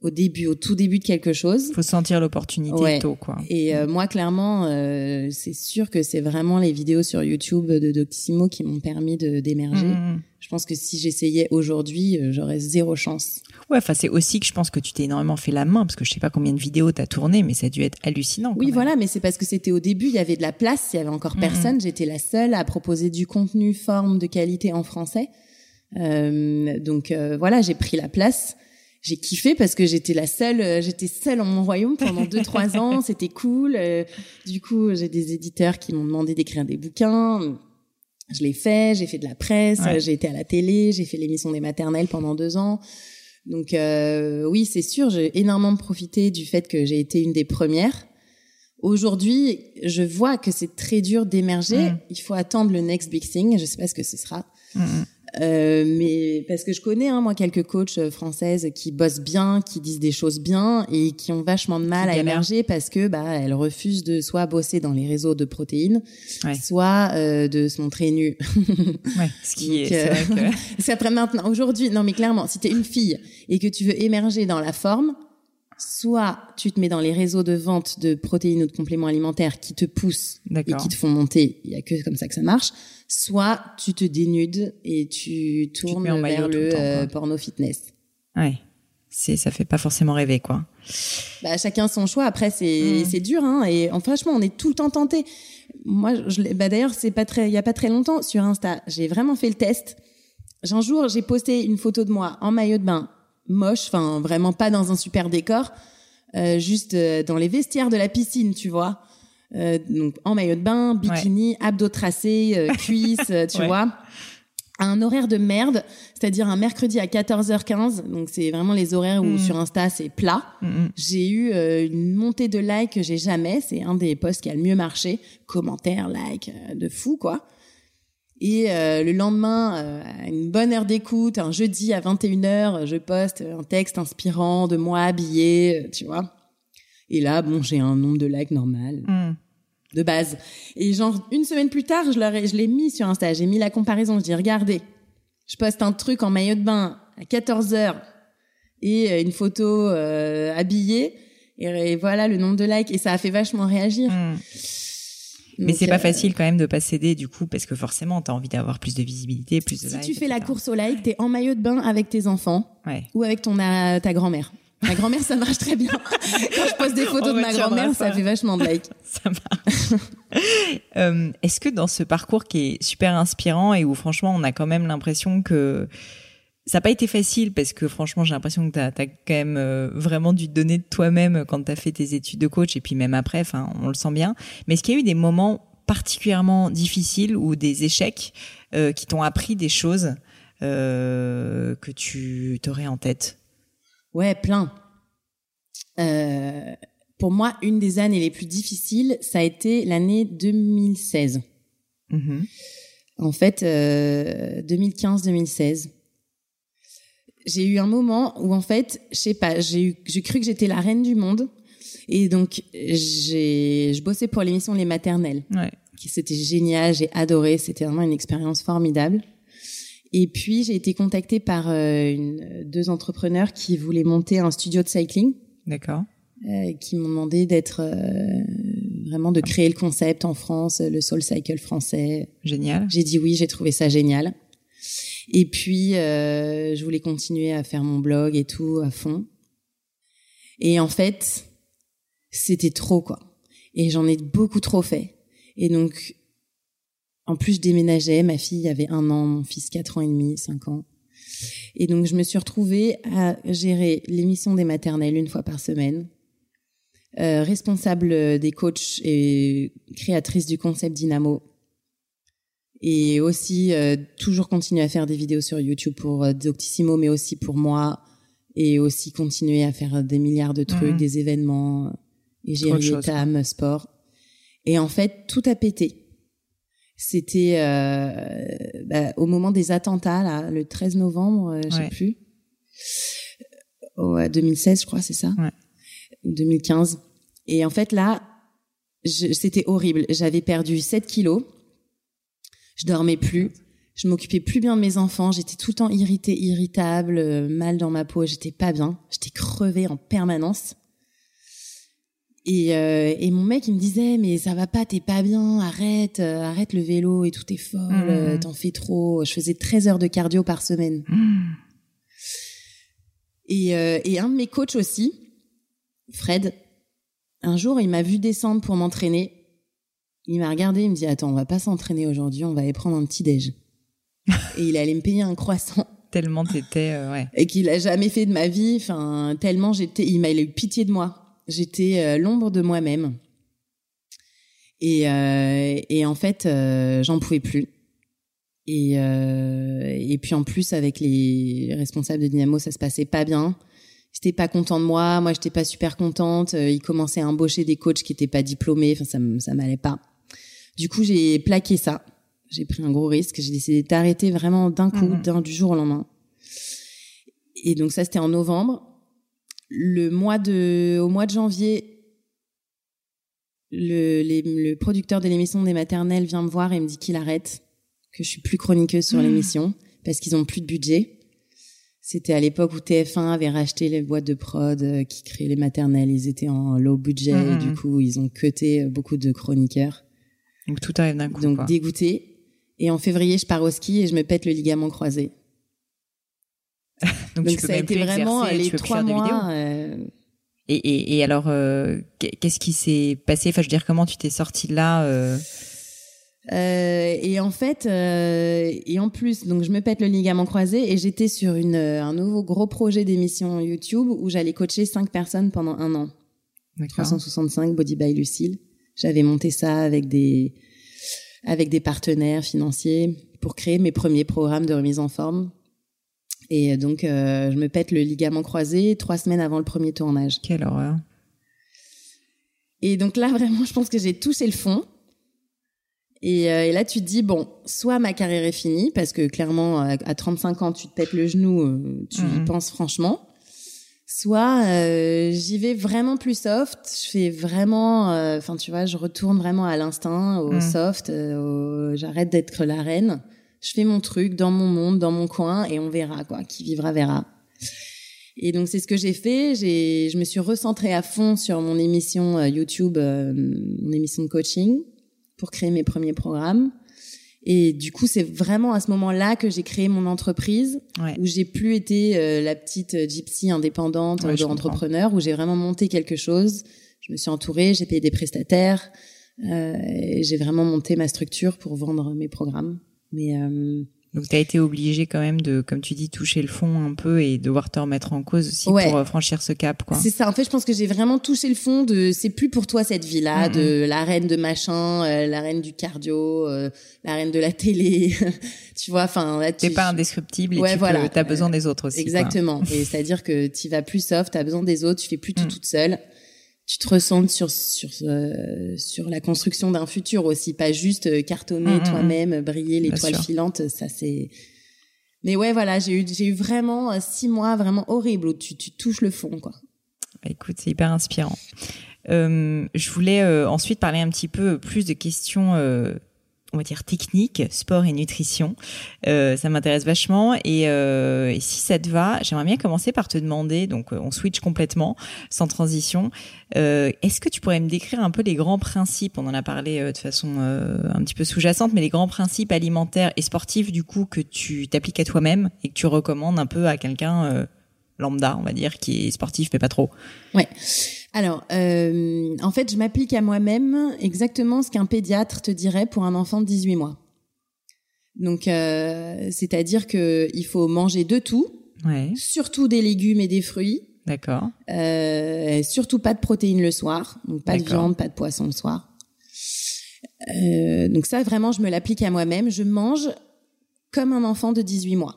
au début, au tout début de quelque chose. Faut sentir l'opportunité tôt, quoi. Et euh, moi, clairement, euh, c'est sûr que c'est vraiment les vidéos sur YouTube de Doctissimo qui m'ont permis de d'émerger. Mmh, mmh. Je pense que si j'essayais aujourd'hui, euh, j'aurais zéro chance. Ouais, enfin c'est aussi que je pense que tu t'es énormément fait la main parce que je sais pas combien de vidéos t'as tourné, mais ça a dû être hallucinant. Oui, voilà, mais c'est parce que c'était au début, il y avait de la place, il y avait encore mmh, personne. J'étais la seule à proposer du contenu, forme, de qualité en français. donc voilà, j'ai pris la place j'ai kiffé parce que j'étais la seule, euh, j'étais seule en mon royaume pendant deux trois ans. C'était cool. Euh, du coup, j'ai des éditeurs qui m'ont demandé d'écrire des bouquins. Je l'ai fait. J'ai fait de la presse. J'ai été à la télé. J'ai fait l'émission des maternelles pendant deux ans. Donc euh, oui, c'est sûr. J'ai énormément profité du fait que j'ai été une des premières. Aujourd'hui, je vois que c'est très dur d'émerger. Mm. Il faut attendre le next big thing. Je sais pas ce que ce sera. Mm, mm. Euh, mais parce que je connais hein, moi quelques coachs euh, françaises qui bossent bien, qui disent des choses bien et qui ont vachement de mal à émerger parce que bah elles refusent de soit bosser dans les réseaux de protéines, soit euh, de se montrer nues. ouais, ce qui est, c'est vrai que... après maintenant aujourd'hui. Non mais clairement si t'es une fille et que tu veux émerger dans la forme, soit tu te mets dans les réseaux de vente de protéines ou de compléments alimentaires qui te poussent et qui te font monter, il y a que comme ça que ça marche, soit tu te dénudes et tu tournes vers le, euh, porno fitness. Ouais. C'est ça fait pas forcément rêver quoi. Bah chacun son choix après c'est mm. c'est dur hein et franchement on est tout le temps tenté. Moi je bah d'ailleurs c'est pas très il y a pas très longtemps sur Insta, j'ai vraiment fait le test. Un jour, j'ai posté une photo de moi en maillot de bain moche, enfin vraiment pas dans un super décor, euh, juste euh, dans les vestiaires de la piscine, tu vois. Euh, donc en maillot de bain, bikini, abdos tracés, cuisses, tu vois. À un horaire de merde, c'est-à-dire un mercredi à 14h15, donc c'est vraiment les horaires où mm. sur Insta c'est plat. Mm, mm. J'ai eu une montée de likes que j'ai jamais, c'est un des posts qui a le mieux marché, commentaires, likes, de fou quoi. Et euh, le lendemain, euh, à une bonne heure d'écoute, un jeudi à 21h, je poste un texte inspirant de moi habillée, euh, tu vois. Et là, bon, j'ai un nombre de likes normal, hmm. de base. Et genre, une semaine plus tard, je, je l'ai mis sur Insta, j'ai mis la comparaison, je dis, regardez, je poste un truc en maillot de bain à 14h et une photo habillée, et, voilà le nombre de likes, et ça a fait vachement réagir. Hmm. Mais c'est pas euh, facile quand même de pas céder du coup parce que forcément tu as envie d'avoir plus de visibilité, plus de Si tu fais la course au like, tu es en maillot de bain avec tes enfants ou avec ton ta grand-mère. Ma grand-mère, ça marche très bien. Quand je poste des photos de ma grand-mère, ça. fait vachement de likes. ça marche. euh, Est-ce que dans ce parcours qui est super inspirant et où franchement on a quand même l'impression que ça n'a pas été facile parce que franchement, j'ai l'impression que tu as, quand même euh, vraiment dû te donner de toi-même quand tu as fait tes études de coach et puis même après, enfin, on le sent bien. Mais est-ce qu'il y a eu des moments particulièrement difficiles ou des échecs euh, qui t'ont appris des choses euh, que tu t'aurais en tête? Ouais, plein. pour moi, une des années les plus difficiles, ça a été l'année 2016. Mmh en fait, 2015-2016 j'ai eu un moment où en fait, je sais pas, j'ai eu, j'ai cru que j'étais la reine du monde. Et donc, j'ai, je bossais pour l'émission Les Maternelles. Ouais. C'était génial, j'ai adoré, c'était vraiment une expérience formidable. Et puis, j'ai été contactée par euh, une, deux entrepreneurs qui voulaient monter un studio de cycling. D'accord. Euh, qui m'ont demandé d'être euh, vraiment de créer le concept en France, le Soul Cycle français. Génial. J'ai dit oui, j'ai trouvé ça génial. Et puis, euh, je voulais continuer à faire mon blog et tout à fond. Et en fait, c'était trop, quoi. Et j'en ai beaucoup trop fait. Et donc, en plus, je déménageais. Ma fille avait un an, mon fils quatre ans et demi, cinq ans. Et donc, je me suis retrouvée à gérer l'émission des maternelles une fois par semaine, euh, responsable des coachs et créatrice du concept Dynamo et aussi euh, toujours continuer à faire des vidéos sur YouTube pour euh, Doctissimo, mais aussi pour moi, et aussi continuer à faire des milliards de trucs, mhm. des événements, et gérer TAM, sport. Et en fait, tout a pété. C'était euh, bah, au moment des attentats, là, le 13 novembre, euh, je sais plus. Oh, 2016, je crois, c'est ça Ouais. 2015. Et en fait, là, c'était horrible. J'avais perdu 7 kilos. Je dormais plus. Je m'occupais plus bien de mes enfants. J'étais tout le temps irritée, irritable, euh, mal dans ma peau. J'étais pas bien. J'étais crevée en permanence. Et, euh, et mon mec, il me disait, mais ça va pas, t'es pas bien, arrête, euh, arrête le vélo et tout est folle, Mmh. euh, t'en fais trop. Je faisais 13 heures de cardio par semaine. Mmh. Et, euh, et un de mes coachs aussi, Fred, un jour, il m'a vu descendre pour m'entraîner. Il m'a regardé, il me dit, attends, on va pas s'entraîner aujourd'hui, on va aller prendre un petit déj. et il allait me payer un croissant. Tellement t'étais, euh, ouais. Et qu'il a jamais fait de ma vie, enfin, tellement j'étais, il m'a eu pitié de moi. J'étais euh, l'ombre de moi-même. Et, euh, et en fait, euh, j'en pouvais plus. Et, euh, et puis en plus, avec les responsables de Dynamo, ça se passait pas bien. Étaient pas contents de moi, moi j'étais pas super contente. Ils commençaient à embaucher des coachs qui étaient pas diplômés, enfin ça, ça m'allait pas. Du coup, j'ai plaqué ça. J'ai pris un gros risque. J'ai décidé d'arrêter vraiment d'un coup, Mhm. d'un du jour au lendemain. Et donc ça, c'était en novembre. Le mois de, au mois de janvier, le, les- le producteur de l'émission des maternelles vient me voir et me dit qu'il arrête, que je suis plus chroniqueuse sur Mhm. l'émission parce qu'ils ont plus de budget. C'était à l'époque où TF1 avait racheté les boîtes de prod euh, qui créaient les maternelles. Ils étaient en low budget et Mhm. du coup, ils ont cuté euh, beaucoup de chroniqueurs. Donc tout arrive d'un coup. Donc quoi. dégoûté. Et en février, je pars au ski et je me pète le ligament croisé. Donc, ça a été vraiment exercer, les trois mois. euh, Et, et, et alors, euh, qu'est- qu'est-ce qui s'est passé? Enfin, je veux dire, comment tu t'es sorti de là euh... Euh, et en fait, euh, et en plus, donc je me pète le ligament croisé et j'étais sur une, euh, un nouveau gros projet d'émission YouTube où j'allais coacher cinq personnes pendant un an. D'accord. 365 Body by Lucille. J'avais monté ça avec des avec des partenaires financiers pour créer mes premiers programmes de remise en forme. Et donc, euh, je me pète le ligament croisé trois semaines avant le premier tournage. Quelle horreur. Et donc là, vraiment, je pense que j'ai touché le fond. Et, euh, et là, tu te dis, bon, soit ma carrière est finie, parce que clairement, à, à 35 ans, tu te pètes le genou, euh, tu y Mhm. penses franchement. Soit euh, j'y vais vraiment plus soft, je fais vraiment, euh, enfin tu vois, je retourne vraiment à l'instinct, au Mhm. soft, euh, au- j'arrête d'être la reine, je fais mon truc dans mon monde, dans mon coin, et on verra quoi, qui vivra verra. Et donc c'est ce que j'ai fait. J'ai, je me suis recentrée à fond sur mon émission euh, YouTube, euh, mon émission de coaching, pour créer mes premiers programmes. Et du coup, c'est vraiment à ce moment-là que j'ai créé mon entreprise, Ouais. où j'ai plus été euh, la petite gypsy indépendante Ouais, de entrepreneur, où j'ai vraiment monté quelque chose. Je me suis entourée, j'ai payé des prestataires, euh, et j'ai vraiment monté ma structure pour vendre mes programmes. Mais euh, Donc, tu as été obligé quand même de, comme tu dis, toucher le fond un peu et devoir te remettre en cause aussi Ouais. pour euh, franchir ce cap, quoi. C'est ça. En fait, je pense que j'ai vraiment touché le fond de c'est plus pour toi cette vie-là, de la reine de machin, euh, la reine du cardio, euh, la reine de la télé. tu vois, enfin là, T'es tu- pas indescriptible et Ouais, tu voilà. as besoin des autres aussi. quoi. Exactement. Et c'est-à-dire que tu vas plus soft, tu as besoin des autres, tu fais plus tout Mhm. toute seule. Tu te ressentes sur sur euh, sur la construction d'un futur aussi, pas juste euh, cartonner Mhm, toi-même, briller Bien l'étoile sûr. filante. Ça c'est. Mais ouais, voilà, j'ai eu j'ai eu vraiment euh, six mois vraiment horribles où tu tu touches le fond quoi. Bah, Écoute, c'est hyper inspirant. Euh, je voulais euh, ensuite parler un petit peu plus de questions, euh, on va dire techniques, sport et nutrition. Euh, ça m'intéresse vachement et, euh, et si ça te va, j'aimerais bien commencer par te demander, donc euh, on switch complètement, sans transition. Euh, Est-ce que tu pourrais me décrire un peu les grands principes? On en a parlé euh, de façon euh, un petit peu sous-jacente, mais les grands principes alimentaires et sportifs du coup que tu t'appliques à toi-même et que tu recommandes un peu à quelqu'un lambda, on va dire, qui est sportif mais pas trop? Ouais. Alors, euh, en fait, je m'applique à moi-même exactement ce qu'un pédiatre te dirait pour un enfant de 18 mois. Donc, euh, c'est-à-dire que il faut manger de tout, Ouais, surtout des légumes et des fruits, d'accord. euh, surtout pas de protéines le soir, donc pas de viande, pas de poisson le soir. Euh, donc ça, vraiment, je me l'applique à moi-même. Je mange comme un enfant de 18 mois.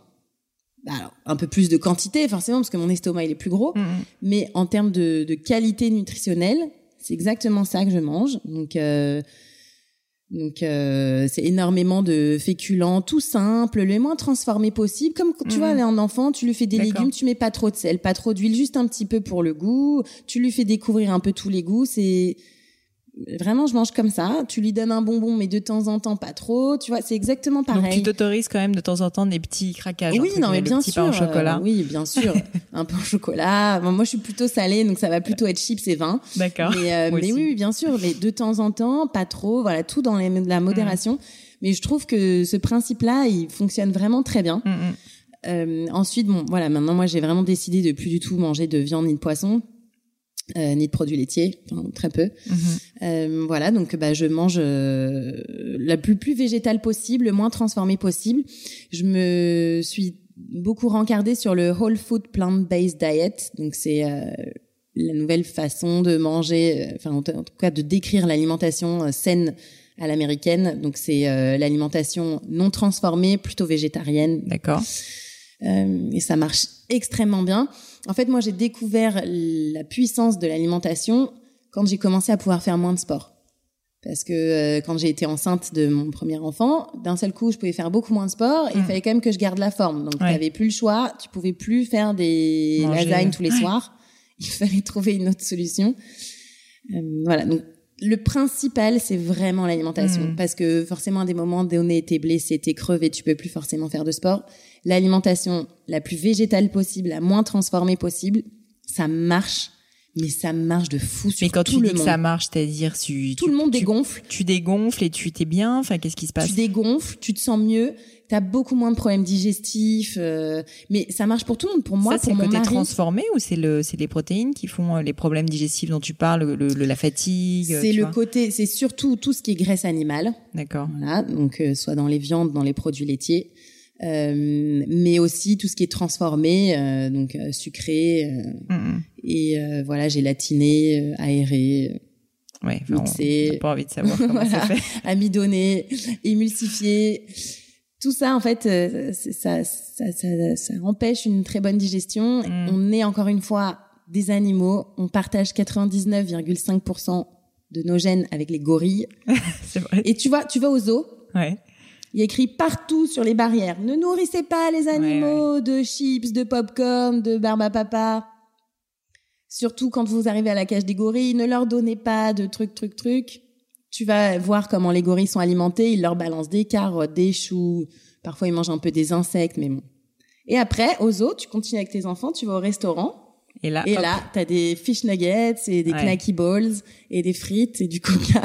Bah Alors, un peu plus de quantité, forcément, parce que mon estomac, il est plus gros. Mhm. Mais en termes de, de qualité nutritionnelle, c'est exactement ça que je mange. Donc, euh, Donc euh, c'est énormément de féculents, tout simple, le moins transformé possible. Comme tu vois, mhm. un enfant, tu lui fais des légumes, tu mets pas trop de sel, pas trop d'huile, juste un petit peu pour le goût. Tu lui fais découvrir un peu tous les goûts. C'est Vraiment, je mange comme ça. Tu lui donnes un bonbon, mais de temps en temps, pas trop. Tu vois, c'est exactement pareil. Donc, tu t'autorises quand même de temps en temps des petits craquages. Oui, non, mais bien sûr. Pain au chocolat. Euh, oui, bien sûr. un pain au chocolat. moi, je suis plutôt salée, donc ça va plutôt être chips et vin. D'accord. Mais, euh, mais oui, bien sûr. Mais de temps en temps, pas trop. Voilà, tout dans la modération. Mm. Mais je trouve que ce principe-là, il fonctionne vraiment très bien. Mm, mm. Euh, ensuite, bon, voilà, maintenant, moi, j'ai vraiment décidé de plus du tout manger de viande ni de poisson euh, ni de produits laitiers, enfin, très peu. Mhm. Euh, voilà, donc bah, je mange euh, la plus plus végétale possible, le moins transformé possible. Je me suis beaucoup rencardée sur le whole food plant-based diet, donc c'est euh, la nouvelle façon de manger, euh, enfin en, tout cas de décrire l'alimentation saine à l'américaine. Donc c'est l'alimentation non transformée, plutôt végétarienne. D'accord. et ça marche extrêmement bien. En fait, moi, j'ai découvert la puissance de l'alimentation quand j'ai commencé à pouvoir faire moins de sport. Parce que euh, quand j'ai été enceinte de mon premier enfant, d'un seul coup, je pouvais faire beaucoup moins de sport et il mm. fallait quand même que je garde la forme. Donc, tu n'avais plus le choix. Tu pouvais plus faire des lasagnes tous les soirs. Il fallait trouver une autre solution. Euh, voilà. Donc, le principal, c'est vraiment l'alimentation. Mm. Parce que forcément, à des moments donnés, t'es blessé, t'es crevé, tu peux plus forcément faire de sport l'alimentation la plus végétale possible, la moins transformée possible, ça marche. Mais ça marche de fou sur Mais quand tu dis que ça marche, c'est-à-dire tu, tout le monde dégonfle. Tu dégonfles et tu t'es bien. Enfin, qu'est-ce qui se passe? Tu dégonfles, tu te sens mieux. tu as beaucoup moins de problèmes digestifs. Euh, mais ça marche pour tout le monde. Pour moi, ça, c'est le côté transformé ou c'est le, c'est les protéines qui font euh, les problèmes digestifs dont tu parles, le, la fatigue. C'est le côté, c'est surtout tout ce qui est graisse animale. D'accord. Voilà, donc euh, soit dans les viandes, dans les produits laitiers. Euh, mais aussi tout ce qui est transformé, euh, donc euh, sucré et voilà gélatiné, aéré. Ouais, mixé. pas envie de savoir comment fait. Amidonné, émulsifié. Tout ça, en fait, ça, ça, ça, ça, empêche une très bonne digestion. Mm. On est encore une fois des animaux. On partage 99,5% de nos gènes avec les gorilles. C'est vrai. Et tu vois, tu vas au zoo. Ouais. Il y a écrit partout sur les barrières ne nourrissez pas les animaux de chips, de popcorn, de barbe à papa. Surtout quand vous arrivez à la cage des gorilles, ne leur donnez pas de trucs, trucs, trucs. Tu vas voir comment les gorilles sont alimentés. Ils leur balancent des carottes, des choux. Parfois, ils mangent un peu des insectes, mais bon. Et après, aux zoo, tu continues avec tes enfants, tu vas au restaurant. Et là, et là, t'as des fish nuggets et des knacky balls et des frites et du coca.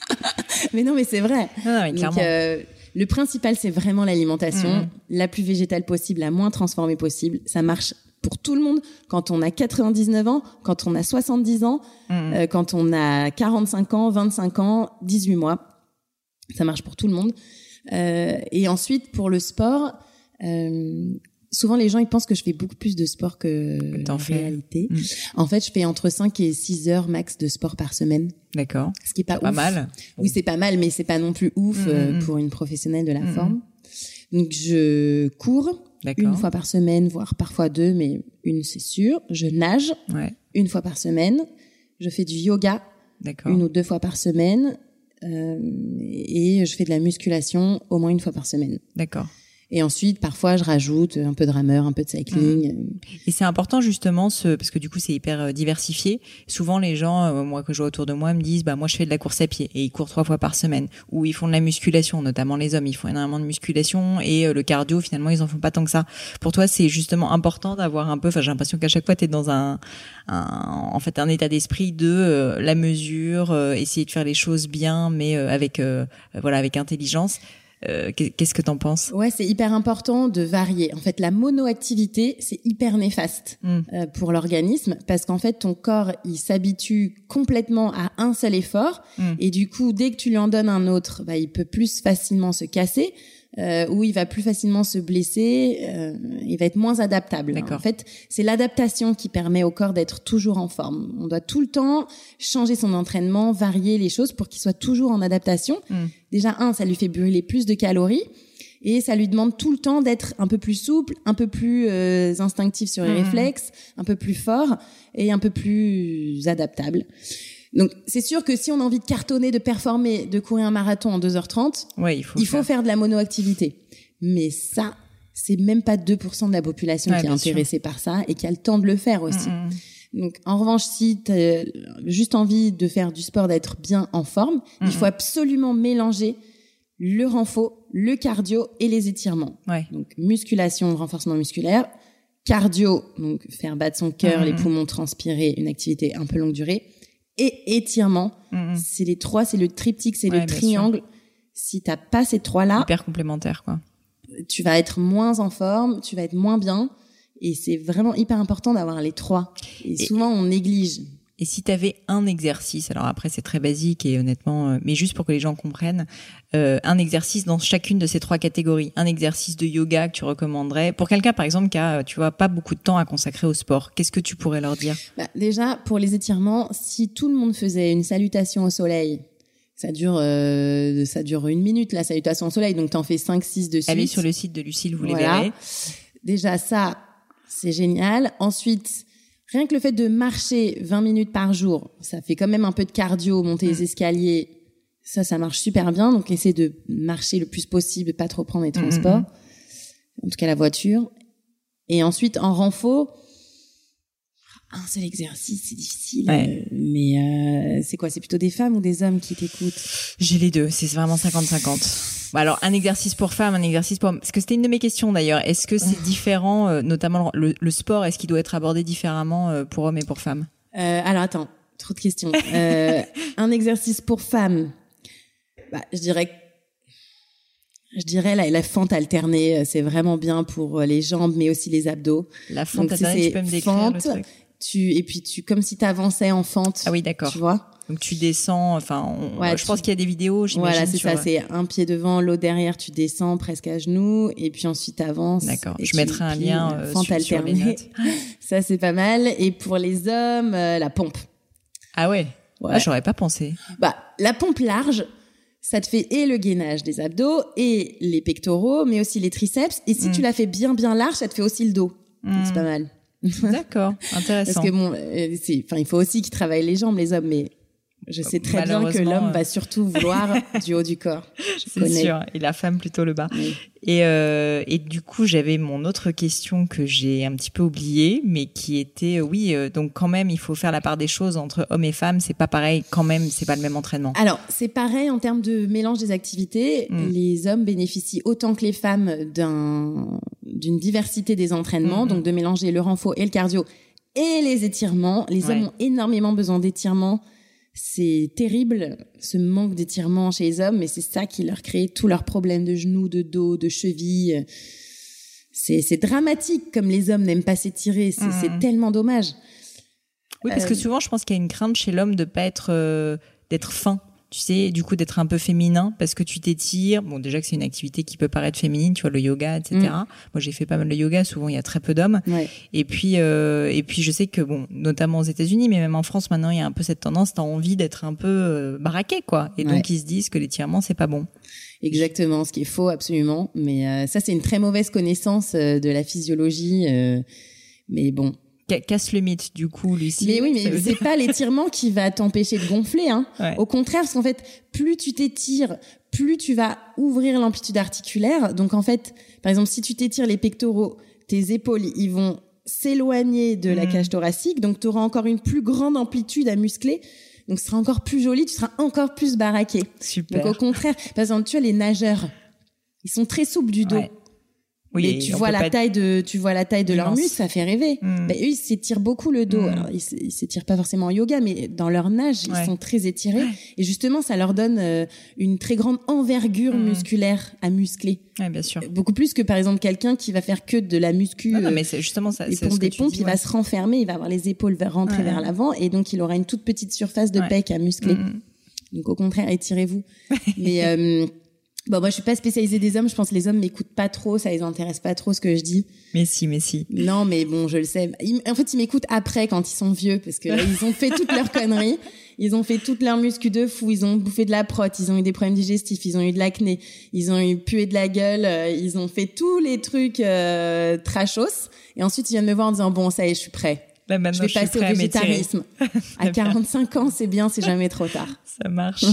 mais non, mais c'est vrai. Non, non, clairement. Euh, le principal, c'est vraiment l'alimentation, mm. la plus végétale possible, la moins transformée possible. Ça marche pour tout le monde. Quand on a 99 ans, quand on a 70 ans, mm. euh, quand on a 45 ans, 25 ans, 18 mois. Ça marche pour tout le monde. Euh, et ensuite, pour le sport, euh, souvent les gens ils pensent que je fais beaucoup plus de sport que, en réalité. Mm. En fait, je fais entre 5 et 6 heures max de sport par semaine. D'accord. Ce qui est pas, pas mal. Oui, c'est pas mal, mais c'est pas non plus ouf mm, euh, mm, pour une professionnelle de la forme. Donc je cours une fois par semaine, voire parfois deux, mais une c'est sûr. Je nage ouais. une fois par semaine. Je fais du yoga une ou deux fois par semaine. Euh, et je fais de la musculation au moins une fois par semaine. D'accord. Et ensuite, parfois, je rajoute un peu de rameur, un peu de cycling. Mmh. Et c'est important justement, ce, parce que du coup, c'est hyper euh, diversifié. Souvent, les gens, euh, moi que je vois autour de moi, me disent, bah moi, je fais de la course à pied et ils courent trois fois par semaine, ou ils font de la musculation, notamment les hommes, ils font énormément de musculation et euh, le cardio, finalement, ils en font pas tant que ça. Pour toi, c'est justement important d'avoir un peu. Enfin, j'ai l'impression qu'à chaque fois, tu es dans un, un, en fait, un état d'esprit de la mesure, essayer de faire les choses bien, mais avec, voilà, avec intelligence. Euh, qu'est-ce que t'en penses? Ouais, c'est hyper important de varier. En fait, la monoactivité, c'est hyper néfaste mm. euh, pour l'organisme parce qu'en fait, ton corps, il s'habitue complètement à un seul effort mm. et du coup, dès que tu lui en donnes un autre, bah, il peut plus facilement se casser euh, où il va plus facilement se blesser, euh, il va être moins adaptable. En fait, c'est l'adaptation qui permet au corps d'être toujours en forme. On doit tout le temps changer son entraînement, varier les choses pour qu'il soit toujours en adaptation. Hmm. Déjà, un, ça lui fait brûler plus de calories et ça lui demande tout le temps d'être un peu plus souple, un peu plus euh, instinctif sur les hmm. réflexes, un peu plus fort et un peu plus adaptable. Donc c'est sûr que si on a envie de cartonner, de performer, de courir un marathon en 2h30, ouais, il faut, il faut faire de la monoactivité. Mais ça, c'est même pas 2% de la population qui est intéressée par ça et qui a le temps de le faire aussi. Mm, mm. Donc, en revanche, si tu as juste envie de faire du sport, d'être bien en forme, il mm, faut absolument mélanger le renfort, le cardio et les étirements. Ouais. Donc, musculation, renforcement musculaire, cardio, donc faire battre son cœur, les poumons transpirer, une activité un peu longue durée, et étirement. C'est les trois, c'est le triptyque, c'est le triangle. Si t'as pas ces trois-là, hyper complémentaire, quoi tu vas être moins en forme, tu vas être moins bien. Et c'est vraiment hyper important d'avoir les trois. Et, souvent, on néglige. Et si tu avais un exercice, alors après c'est très basique et honnêtement, euh, mais juste pour que les gens comprennent, euh, un exercice dans chacune de ces trois catégories, un exercice de yoga que tu recommanderais pour quelqu'un par exemple qui a, tu vois, pas beaucoup de temps à consacrer au sport, qu'est-ce que tu pourrais leur dire? Bah, Déjà pour les étirements, si tout le monde faisait une salutation au soleil ça dure, euh, ça dure une minute, la salutation au soleil, donc t'en fais 5, 6 de suite. Allez sur le site de Lucille, vous les verrez. Déjà, ça, c'est génial. Ensuite, rien que le fait de marcher 20 minutes par jour, ça fait quand même un peu de cardio, monter les mm. escaliers. Ça, ça marche super bien. Donc, essaie de marcher le plus possible, pas trop prendre les mm, mm, transports. En tout cas, la voiture. Et ensuite, en renfort, un seul exercice, c'est difficile. Euh, mais euh, c'est quoi? C'est plutôt des femmes ou des hommes qui t'écoutent? J'ai les deux. C'est vraiment 50-50. Alors un exercice pour femmes, un exercice pour parce que c'était une de mes questions d'ailleurs. Est-ce que c'est différent, euh, notamment le, sport, est-ce qu'il doit être abordé différemment pour hommes et pour femmes? Alors attends, trop de questions. un exercice pour femmes, bah, je dirais je dirais la, la fente alternée, c'est vraiment bien pour les jambes, mais aussi les abdos. La fente alternée, tu peux me décrire le truc tu et puis tu comme si tu avançais en fente. Ah oui, d'accord. Tu vois donc tu descends, enfin, je pense qu'il y a des vidéos. Voilà, c'est ça, c'est un pied devant, l'autre derrière, tu descends presque à genoux, et puis ensuite avances. D'accord. Je mettrai un lien euh, sur, les notes. ça c'est pas mal. Et pour les hommes, euh, la pompe. Ah ouais. ouais. Ah, j'aurais pas pensé. Bah la pompe large, ça te fait et le gainage des abdos et les pectoraux, mais aussi les triceps. Et si mm. tu la fais bien bien large, ça te fait aussi le dos. C'est mm. pas mal. D'accord, intéressant. Parce que bon, euh, enfin, il faut aussi qu'ils travaillent les jambes, les hommes, mais je sais très bien que l'homme euh, va surtout vouloir du haut du corps. C'est sûr, et la femme plutôt le bas. Et, euh, et du coup, j'avais mon autre question que j'ai un petit peu oubliée, mais qui était, euh, oui, euh, donc quand même, il faut faire la part des choses entre hommes et femmes. C'est pas pareil, quand même, c'est pas le même entraînement. Alors, c'est pareil en termes de mélange des activités. Mm. Les hommes bénéficient autant que les femmes d'un d'une diversité des entraînements, mm, mm. donc de mélanger le renfort et le cardio et les étirements. Les hommes ont énormément besoin d'étirements c'est terrible ce manque d'étirement chez les hommes, mais c'est ça qui leur crée tous leurs problèmes de genoux, de dos, de chevilles. C'est dramatique comme les hommes n'aiment pas s'étirer, c'est mmh. tellement dommage. Oui, parce que euh, souvent, je pense qu'il y a une crainte chez l'homme de pas être euh, d'être fin tu sais, du coup d'être un peu féminin parce que tu t'étires. Bon, déjà que c'est une activité qui peut paraître féminine, tu vois, le yoga, etc. Mm. Moi, j'ai fait pas mal de yoga. Souvent, il y a très peu d'hommes. Et puis, euh, et puis, je sais que bon, notamment aux États-Unis, mais même en France, maintenant, il y a un peu cette tendance. T'as envie d'être un peu euh, baraqué, quoi. Et donc, ils se disent que l'étirement, c'est pas bon. Exactement, ce qui est faux, absolument. Mais euh, ça, c'est une très mauvaise connaissance euh, de la physiologie. mais bon, casse le mythe du coup Lucie. Mais oui, mais c'est pas l'étirement qui va t'empêcher de gonfler hein. Au contraire, parce qu'en fait, plus tu t'étires, plus tu vas ouvrir l'amplitude articulaire. Donc en fait, par exemple, si tu t'étires les pectoraux, tes épaules, ils vont s'éloigner de la mm. cage thoracique, donc tu auras encore une plus grande amplitude à muscler. Donc ce sera encore plus joli, tu seras encore plus baraqué. Super. Donc au contraire, par exemple, tu vois les nageurs, ils sont très souples du dos. Oui, mais tu vois la taille de tu vois la taille de leur muscle, ça fait rêver. Hmm. eux ils s'étirent beaucoup le dos. Hmm. ils s'étirent pas forcément en yoga, mais dans leur nage ils sont très étirés et justement ça leur donne euh, une très grande envergure hmm. musculaire à muscler. Ouais, bien sûr. Beaucoup plus que par exemple quelqu'un qui va faire que de la muscu. Non, mais c'est justement ça. Il pompe des pompes, il va se renfermer, il va avoir les épaules rentrer vers l'avant et donc il aura une toute petite surface de pec à muscler. Donc au contraire étirez-vous. mais euh, Bon, moi, je suis pas spécialisée des hommes. Je pense que les hommes m'écoutent pas trop. Ça les intéresse pas trop ce que je dis. Mais si, mais si. Non, mais bon, je le sais. en fait, ils m'écoutent après quand ils sont vieux parce que ils ont fait toutes leurs conneries. Ils ont fait toutes leurs muscu de fou. Ils ont bouffé de la prot. Ils ont eu des problèmes digestifs. Ils ont eu de l'acné. Ils ont eu pué de la gueule. Euh, ils ont fait tous les trucs euh, trashos. Et ensuite, ils viennent me voir en disant bon, ça y est, je suis prêt. Là, maintenant, je vais passer au végétarisme. à 45 ans, c'est bien, c'est jamais trop tard. Ça marche.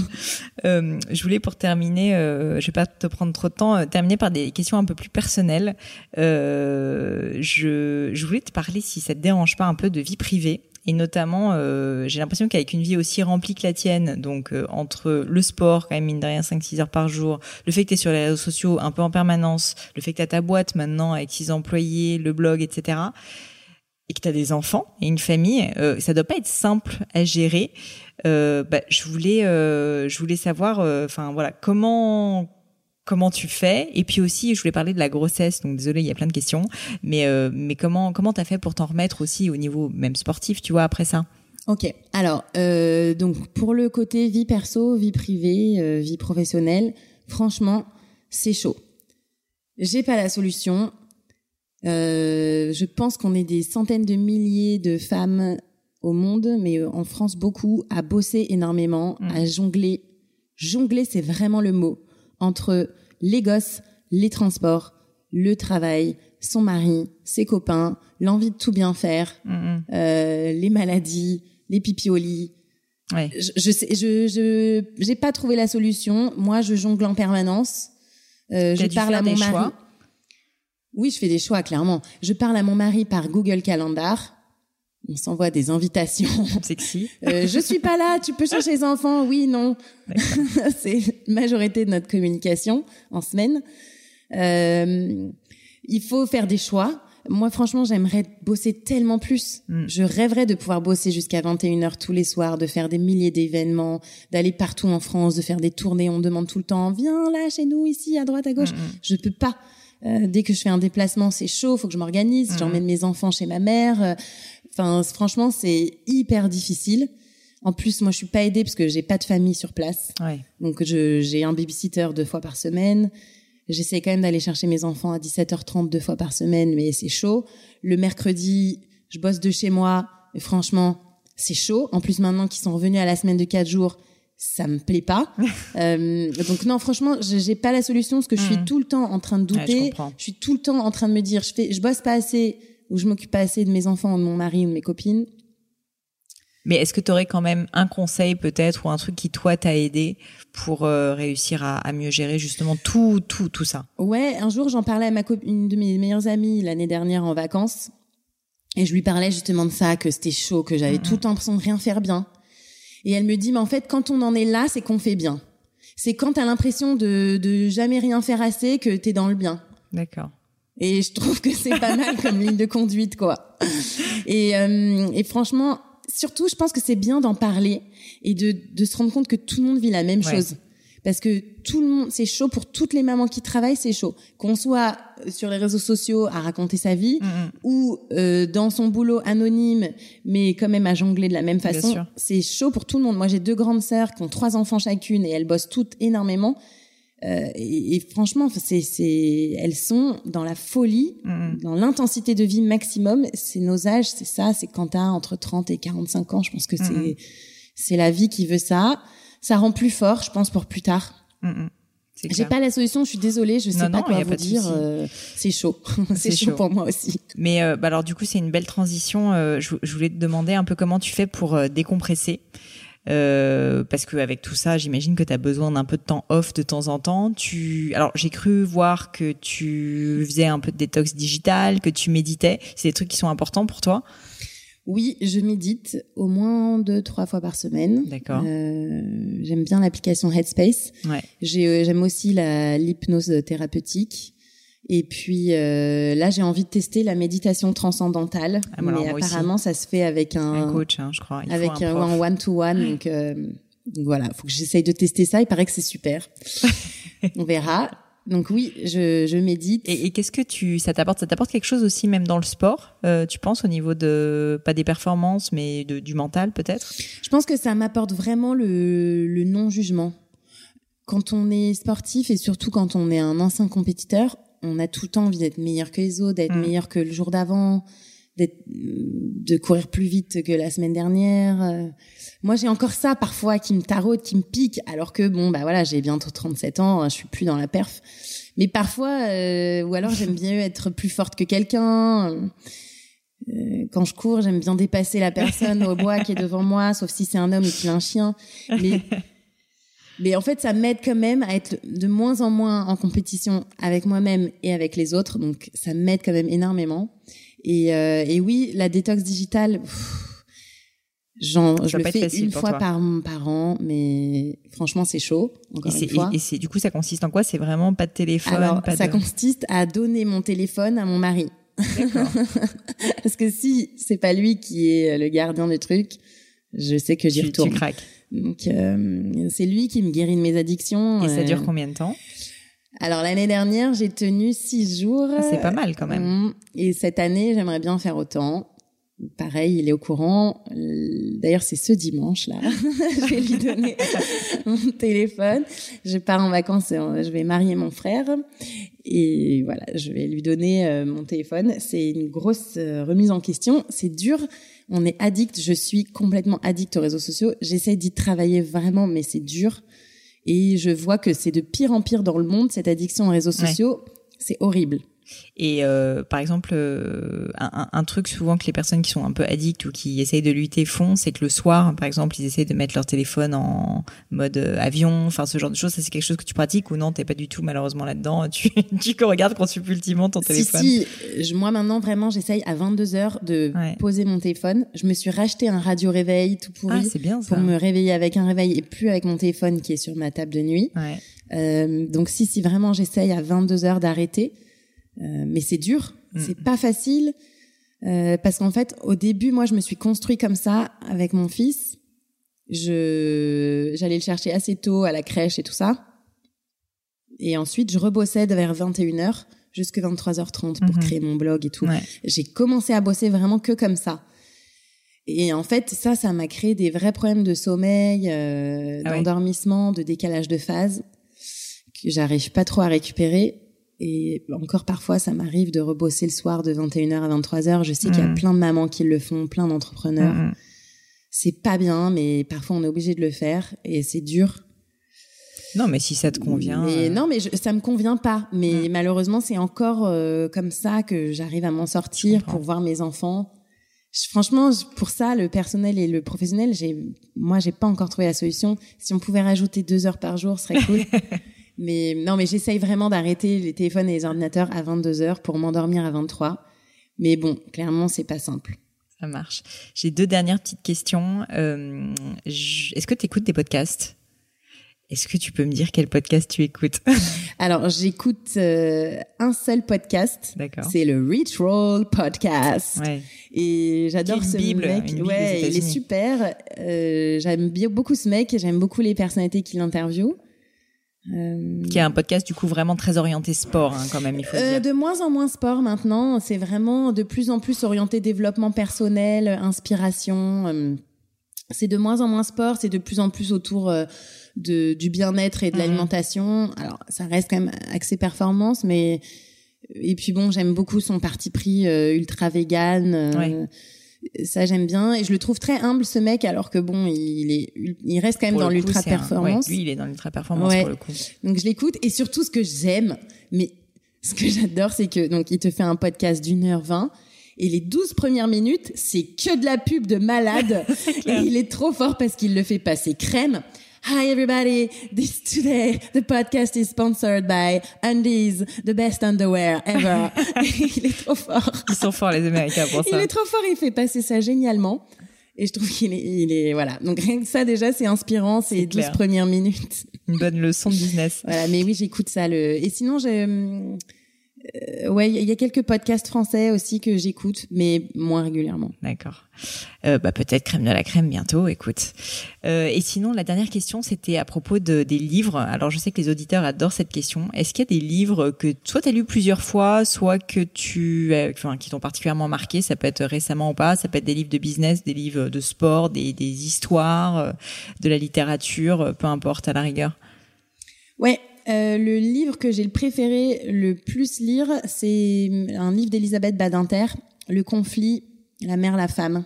euh, je voulais pour terminer, euh, je vais pas te prendre trop de temps, euh, terminer par des questions un peu plus personnelles. Euh, je, je voulais te parler, si ça te dérange pas, un peu de vie privée. Et notamment, euh, j'ai l'impression qu'avec une vie aussi remplie que la tienne, donc euh, entre le sport, quand même mine de rien, 5-6 heures par jour, le fait que tu es sur les réseaux sociaux un peu en permanence, le fait que tu as ta boîte maintenant avec 6 employés, le blog, etc., et que tu as des enfants et une famille, euh, ça doit pas être simple à gérer. Euh, bah, je voulais, euh, je voulais savoir, euh, enfin voilà, comment comment tu fais Et puis aussi, je voulais parler de la grossesse. Donc désolé, il y a plein de questions, mais euh, mais comment comment t'as fait pour t'en remettre aussi au niveau même sportif, tu vois, après ça? Ok. Alors euh, donc pour le côté vie perso, vie privée, vie professionnelle, franchement, c'est chaud. J'ai pas la solution. Euh, je pense qu'on est des centaines de milliers de femmes au monde, mais en France beaucoup, à bosser énormément, Mm. à jongler. Jongler, c'est vraiment le mot entre les gosses, les transports, le travail, son mari, ses copains, l'envie de tout bien faire, Mhm. euh, les maladies, les lit. Ouais. Je, je sais, je, je, j'ai pas trouvé la solution. Moi, je jongle en permanence. Euh, je parle à mon mari. choix Oui, je fais des choix clairement. Je parle à mon mari par Google Calendar. On s'envoie des invitations. Sexy. Euh, je suis pas là, tu peux chercher les enfants. Oui, non. C'est la majorité de notre communication en semaine. Euh, il faut faire des choix. Moi, franchement, j'aimerais bosser tellement plus. Mm. Je rêverais de pouvoir bosser jusqu'à 21h tous les soirs, de faire des milliers d'événements, d'aller partout en France, de faire des tournées. On me demande tout le temps, viens là, chez nous, ici, à droite, à gauche. Mhm. Je peux pas. Euh, dès que je fais un déplacement, c'est chaud, faut que je m'organise. Mhm. J'emmène mes enfants chez ma mère. Euh, Enfin, franchement, c'est hyper difficile. En plus, moi, je suis pas aidée parce que j'ai pas de famille sur place. Ouais. Donc, je, j'ai un babysitter deux fois par semaine. J'essaie quand même d'aller chercher mes enfants à 17h30 deux fois par semaine, mais c'est chaud. Le mercredi, je bosse de chez moi. Et franchement, c'est chaud. En plus, maintenant qu'ils sont revenus à la semaine de quatre jours, ça me plaît pas. Euh, donc non, franchement, j'ai pas la solution parce que je suis Mhm. tout le temps en train de Ouais, je douter. je suis tout le temps en train de me dire, je fais, je bosse pas assez ou je m'occupe pas assez de mes enfants ou de mon mari ou de mes copines. Mais est-ce que tu aurais quand même un conseil peut-être ou un truc qui toi t'a aidé pour euh, réussir à, à mieux gérer justement tout tout tout ça? Ouais, un jour, j'en parlais à ma une de mes meilleures amies l'année dernière en vacances. Et je lui parlais justement de ça, que c'était chaud, que j'avais Mhm. tout le temps l'impression de rien faire bien. Et elle me dit, mais en fait, quand on en est là, c'est qu'on fait bien. C'est quand t'as l'impression de, de jamais rien faire assez que t'es dans le bien. D'accord. Et je trouve que c'est pas mal comme ligne de conduite, quoi. Et, euh, et franchement, surtout, je pense que c'est bien d'en parler et de, de se rendre compte que tout le monde vit la même Ouais. chose. Parce que tout le monde, c'est chaud pour toutes les mamans qui travaillent, c'est chaud. Qu'on soit sur les réseaux sociaux à raconter sa vie Mhm. ou euh, dans son boulot anonyme, mais quand même à jongler de la même façon. C'est chaud pour tout le monde. Moi, j'ai deux grandes sœurs qui ont trois enfants chacune et elles bossent toutes énormément. Euh, et, et franchement, c'est, c'est, elles sont dans la folie, Mhm. dans l'intensité de vie maximum. C'est nos âges, c'est ça. C'est quand t'as entre 30 et 45 ans. Je pense que c'est, c'est la vie qui veut ça. Ça rend plus fort, je pense, pour plus tard. C'est J'ai pas la solution, je suis désolée, je sais Non, pas non, quoi a vous pas dire. euh, c'est chaud, c'est chaud chaud. pour moi aussi. Mais euh, bah alors du coup c'est une belle transition. Euh, je, je voulais te demander un peu comment tu fais pour décompresser. Parce que avec tout ça, j'imagine que tu as besoin d'un peu de temps off de temps en temps. Tu alors j'ai cru voir que tu faisais un peu de détox digital, que tu méditais. C'est des trucs qui sont importants pour toi Oui, je médite au moins deux, trois fois par semaine. D'accord. Euh, j'aime bien l'application Headspace. Ouais. J'ai, euh, j'aime aussi la l'hypnose thérapeutique. Et puis euh, là, j'ai envie de tester la méditation transcendantale. Ah, bah alors, mais moi aussi. apparemment, ça se fait avec un, Un coach, hein, je crois. Il faut avec un un prof. one to one. Donc, euh, donc voilà, faut que j'essaye de tester ça. Il paraît que c'est super. On verra. Donc oui, je, je médite. Et, et qu'est-ce que tu ça t'apporte Ça t'apporte quelque chose aussi même dans le sport euh, Tu penses au niveau de pas des performances mais de, du mental peut-être? Je pense que ça m'apporte vraiment le, le non-jugement. Quand on est sportif et surtout quand on est un ancien compétiteur, on a tout le temps envie d'être meilleur que les autres, d'être Mm. meilleur que le jour d'avant, d'être, de courir plus vite que la semaine dernière. Euh, Moi, j'ai encore ça parfois qui me taraude, qui me pique, alors que bon, bah voilà, j'ai bientôt 37 ans, je suis plus dans la perf. Mais parfois, euh, ou alors j'aime bien être plus forte que quelqu'un. quand je cours, j'aime bien dépasser la personne au bois qui est devant moi, sauf si c'est un homme et qu'il a un chien. Mais, mais en fait, ça m'aide quand même à être de moins en moins en compétition avec moi-même et avec les autres. Donc, ça m'aide quand même énormément. Et, euh, et oui, la détox digitale, Genre, je le fais une fois par, par an, mais franchement, c'est chaud. Encore et, une fois. et, c'est du coup, ça consiste en quoi? C'est vraiment pas de téléphone Alors, pas ça consiste à donner mon téléphone à mon mari. Parce que si c'est pas lui qui est le gardien du truc, je sais que j'y retourne. Tu craques. Donc, euh, c'est lui qui me guérit de mes addictions. Et ça dure euh. combien de temps? Alors l'année dernière, j'ai tenu six jours. Ah, c'est pas mal quand même. Mmh. Et cette année, j'aimerais bien faire autant. Pareil, il est au courant. D'ailleurs, c'est ce dimanche là. je vais lui donner mon téléphone. Je pars en vacances. Je vais marier mon frère et voilà, je vais lui donner euh, mon téléphone. C'est une grosse euh, remise en question. C'est dur. On est addict. Je suis complètement addict aux réseaux sociaux. J'essaie d'y travailler vraiment, mais c'est dur. Et je vois que c'est de pire en pire dans le monde cette addiction aux réseaux sociaux. C'est horrible. Et euh, par exemple, euh, un, un, truc souvent que les personnes qui sont un peu addictes ou qui essayent de lutter font, c'est que le soir, par exemple, ils essayent de mettre leur téléphone en mode euh, avion, enfin ce genre de choses. Ça, c'est quelque chose que tu pratiques ou non? T'es pas du tout malheureusement là-dedans. Tu, tu regardes ultimement ton téléphone. Si, si. Moi maintenant, vraiment, j'essaye à 22 heures de poser mon téléphone. Je me suis racheté un radio réveil tout pourri ah, bien, pour me réveiller avec un réveil et plus avec mon téléphone qui est sur ma table de nuit. Ouais. Euh, donc si, si vraiment j'essaye à 22 heures d'arrêter. Euh, mais c'est dur, mm. c'est pas facile. Euh, parce qu'en fait, au début, moi, je me suis construit comme ça avec mon fils. Je j'allais le chercher assez tôt à la crèche et tout ça. Et ensuite, je rebossais vers 21h jusqu'à 23h30 pour mm-hmm. créer mon blog et tout. J'ai commencé à bosser vraiment que comme ça. Et en fait, ça, ça m'a créé des vrais problèmes de sommeil, euh, ah d'endormissement, de décalage de phase que j'arrive pas trop à récupérer. Et encore parfois, ça m'arrive de rebosser le soir de 21h à 23h. Je sais qu'il y a mm. plein de mamans qui le font, plein d'entrepreneurs. Mm, mm. C'est pas bien, mais parfois on est obligé de le faire et c'est dur. Non, mais si ça te convient. Mais, euh. Non, mais ça me convient pas. Mais malheureusement, c'est encore euh, comme ça que j'arrive à m'en sortir pour voir mes enfants. franchement, pour ça, le personnel et le professionnel, j'ai, moi, j'ai pas encore trouvé la solution. Si on pouvait rajouter deux heures par jour, ce serait cool. Mais non, mais j'essaye vraiment d'arrêter les téléphones et les ordinateurs à 22 heures pour m'endormir à 23. Mais bon, clairement, c'est pas simple. Ça marche. J'ai deux dernières petites questions. Euh, Est-ce que tu écoutes des podcasts? Est-ce que tu peux me dire quel podcast tu écoutes? Alors, j'écoute euh, un seul podcast. D'accord. C'est le Roll Podcast. Ouais. Et j'adore ce Bible, mec. ouais, il est super. Euh, j'aime beaucoup ce mec. J'aime beaucoup les personnalités qu'il interviewe. Euh, qui est un podcast du coup vraiment très orienté sport hein, quand même il faut euh, dire. De moins en moins sport maintenant, c'est vraiment de plus en plus orienté développement personnel, inspiration. Euh, c'est de moins en moins sport, c'est de plus en plus autour de, du bien-être et de mhm. l'alimentation. Alors ça reste quand même axé performance, mais et puis bon j'aime beaucoup son parti pris ultra vegan. Ouais ça j'aime bien et je le trouve très humble ce mec alors que bon il est il reste quand même dans l'ultra performance. lui il est dans l'ultra performance pour le coup. Donc je l'écoute et surtout ce que j'aime mais ce que j'adore c'est que donc il te fait un podcast d'une heure vingt et les douze premières minutes, c'est que de la pub de malade. et il est trop fort parce qu'il le fait passer crème. Hi everybody, this today the podcast is sponsored by Undies, the best underwear ever. il est trop fort. Ils sont forts les Américains pour ça. Il est trop fort, il fait passer ça génialement. Et je trouve qu'il est, il est, voilà. Donc rien que ça déjà, c'est inspirant, ces 12 premières minutes. Une bonne leçon de business. voilà, mais oui, j'écoute ça. Le... Et sinon, j'ai, euh, ouais, il y a quelques podcasts français aussi que j'écoute, mais moins régulièrement. D'accord. Euh, bah peut-être crème de la crème bientôt. Écoute. Euh, et sinon, la dernière question, c'était à propos de, des livres. Alors, je sais que les auditeurs adorent cette question. Est-ce qu'il y a des livres que soit tu as lu plusieurs fois, soit que tu, enfin, qui t'ont particulièrement marqué? Ça peut être récemment ou pas. Ça peut être des livres de business, des livres de sport, des, des histoires, euh, de la littérature, peu importe à la rigueur. Ouais, euh, le livre que j'ai le préféré le plus lire, c'est un livre d'Elisabeth Badinter, Le conflit, la mère, la femme.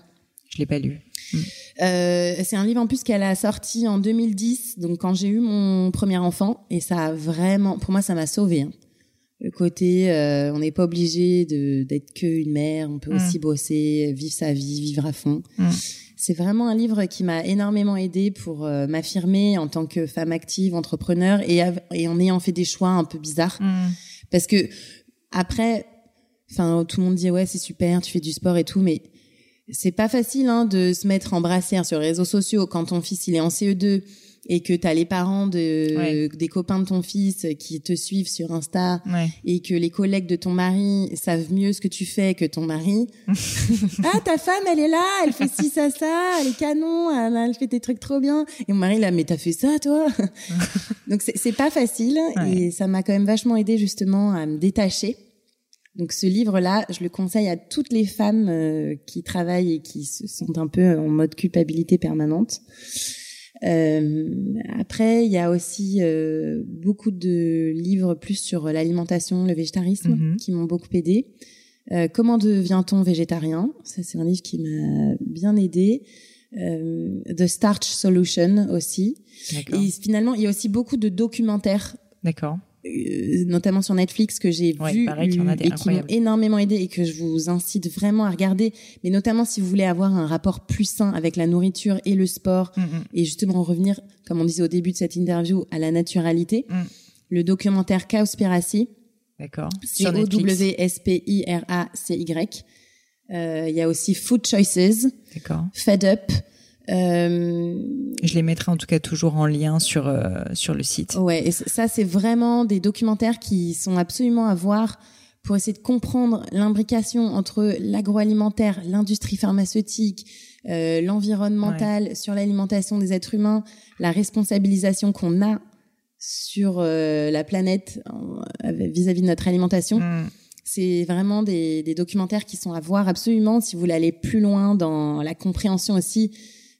Je l'ai pas lu. Hmm. Euh, c'est un livre en plus qu'elle a sorti en 2010, donc quand j'ai eu mon premier enfant, et ça a vraiment, pour moi, ça m'a sauvé. Hein. le côté, euh, on n'est pas obligé de d'être que une mère, on peut mm. aussi bosser, vivre sa vie, vivre à fond. Mm. C'est vraiment un livre qui m'a énormément aidé pour euh, m'affirmer en tant que femme active, entrepreneur et, et en ayant fait des choix un peu bizarres. Mm. Parce que après, enfin, tout le monde dit ouais c'est super, tu fais du sport et tout, mais c'est pas facile hein, de se mettre en brassière sur les réseaux sociaux quand ton fils il est en CE2 et que tu as les parents de des copains de ton fils qui te suivent sur Insta et que les collègues de ton mari savent mieux ce que tu fais que ton mari. ah ta femme elle est là, elle fait ci ça ça, elle est canon, elle, fait des trucs trop bien et mon mari là mais t'as fait ça toi? Donc c'est pas facile et ça m'a quand même vachement aidé justement à me détacher donc ce livre-là, je le conseille à toutes les femmes euh, qui travaillent et qui sont un peu en mode culpabilité permanente. Euh, après, il y a aussi euh, beaucoup de livres plus sur l'alimentation, le végétarisme, mhm. qui m'ont beaucoup aidé. Comment devient-on végétarien? Ça, c'est un livre qui m'a bien aidé. The Starch Solution aussi. Et finalement, il y a aussi beaucoup de documentaires. D'accord euh, notamment sur Netflix que j'ai vu et qui m'ont énormément aidé et que je vous incite vraiment à regarder. Mais notamment si vous voulez avoir un rapport plus sain avec la nourriture et le sport mm, mm. et justement revenir comme on disait au début de cette interview à la naturalité mm. le documentaire Cowspiracy d'accord. C O W S P I R A C Y. Euh, il y a aussi Food Choices d'accord. Fed Up euh, je les mettrai en tout cas toujours en lien sur euh, sur le site. Ouais, et ça c'est vraiment des documentaires qui sont absolument à voir pour essayer de comprendre l'imbrication entre l'agroalimentaire, l'industrie pharmaceutique, euh, l'environnemental sur l'alimentation des êtres humains, la responsabilisation qu'on a sur euh, la planète vis-à-vis de notre alimentation. Mm. C'est vraiment des, des documentaires qui sont à voir absolument si vous voulez aller plus loin dans la compréhension aussi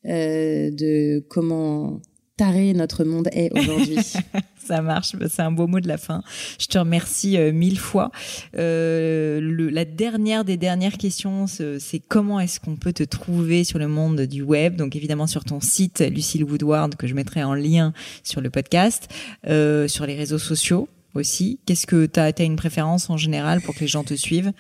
euh, de comment taré notre monde est aujourd'hui. Ça marche, c'est un beau mot de la fin. Je te remercie euh, mille fois. Euh, le, la dernière des dernières questions, c'est comment est-ce qu'on peut te trouver sur le monde du web? Donc évidemment sur ton site Lucille Woodward que je mettrai en lien sur le podcast, euh, sur les réseaux sociaux aussi. Qu'est-ce que tu as, as une préférence en général pour que les gens te suivent?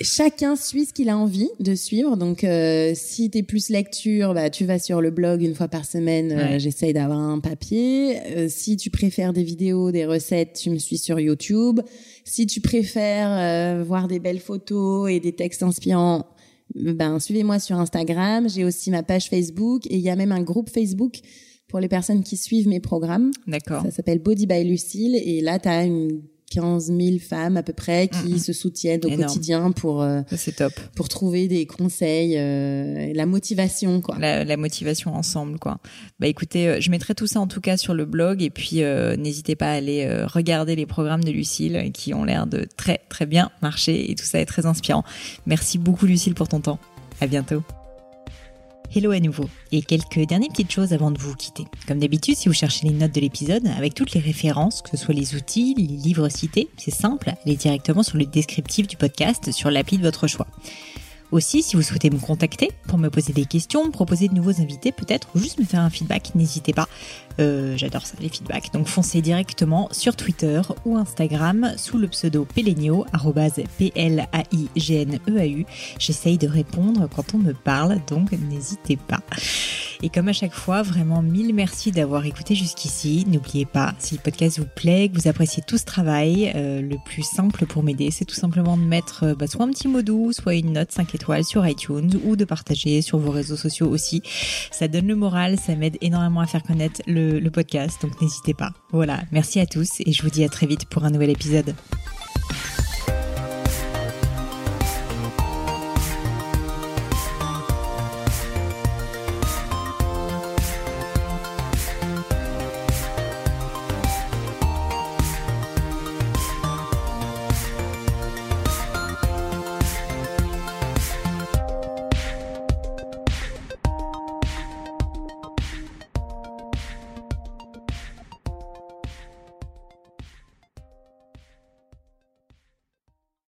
Chacun suit ce qu'il a envie de suivre. Donc, euh, si t'es plus lecture, bah, tu vas sur le blog une fois par semaine. Euh, j'essaye d'avoir un papier. Euh, si tu préfères des vidéos, des recettes, tu me suis sur YouTube. Si tu préfères euh, voir des belles photos et des textes inspirants, ben suivez-moi sur Instagram. J'ai aussi ma page Facebook et il y a même un groupe Facebook pour les personnes qui suivent mes programmes. D'accord. Ça s'appelle Body by Lucille et là tu as une 15 000 femmes à peu près qui se soutiennent au quotidien pour euh, c'est top. pour trouver des conseils euh, la motivation quoi. La, motivation ensemble quoi. Bah écoutez euh, je mettrai tout ça en tout cas sur le blog. Et puis n'hésitez pas à aller regarder les programmes de Lucille qui ont l'air de très très bien marcher. Et tout ça est très inspirant. Merci beaucoup Lucille pour ton temps. À bientôt Hello à nouveau. Et quelques dernières petites choses avant de vous quitter. Comme d'habitude, si vous cherchez les notes de l'épisode, avec toutes les références, que ce soit les outils, les livres cités, c'est simple, allez directement sur le descriptif du podcast sur l'appli de votre choix. Aussi, si vous souhaitez me contacter pour me poser des questions, me proposer de nouveaux invités peut-être, ou juste me faire un feedback, n'hésitez pas. Euh, j'adore ça, les feedbacks. Donc foncez directement sur Twitter ou Instagram sous le pseudo Pelenio, P-L-A-I-G-N-E-A-U. J'essaye de répondre quand on me parle, donc n'hésitez pas. Et comme à chaque fois, vraiment mille merci d'avoir écouté jusqu'ici. N'oubliez pas, si le podcast vous plaît, que vous appréciez tout ce travail, euh, le plus simple pour m'aider, c'est tout simplement de mettre euh, bah, soit un petit mot doux, soit une note 5 étoiles sur iTunes ou de partager sur vos réseaux sociaux aussi. Ça donne le moral, ça m'aide énormément à faire connaître le, podcast, donc n'hésitez pas. Voilà, merci à tous et je vous dis à très vite pour un nouvel épisode.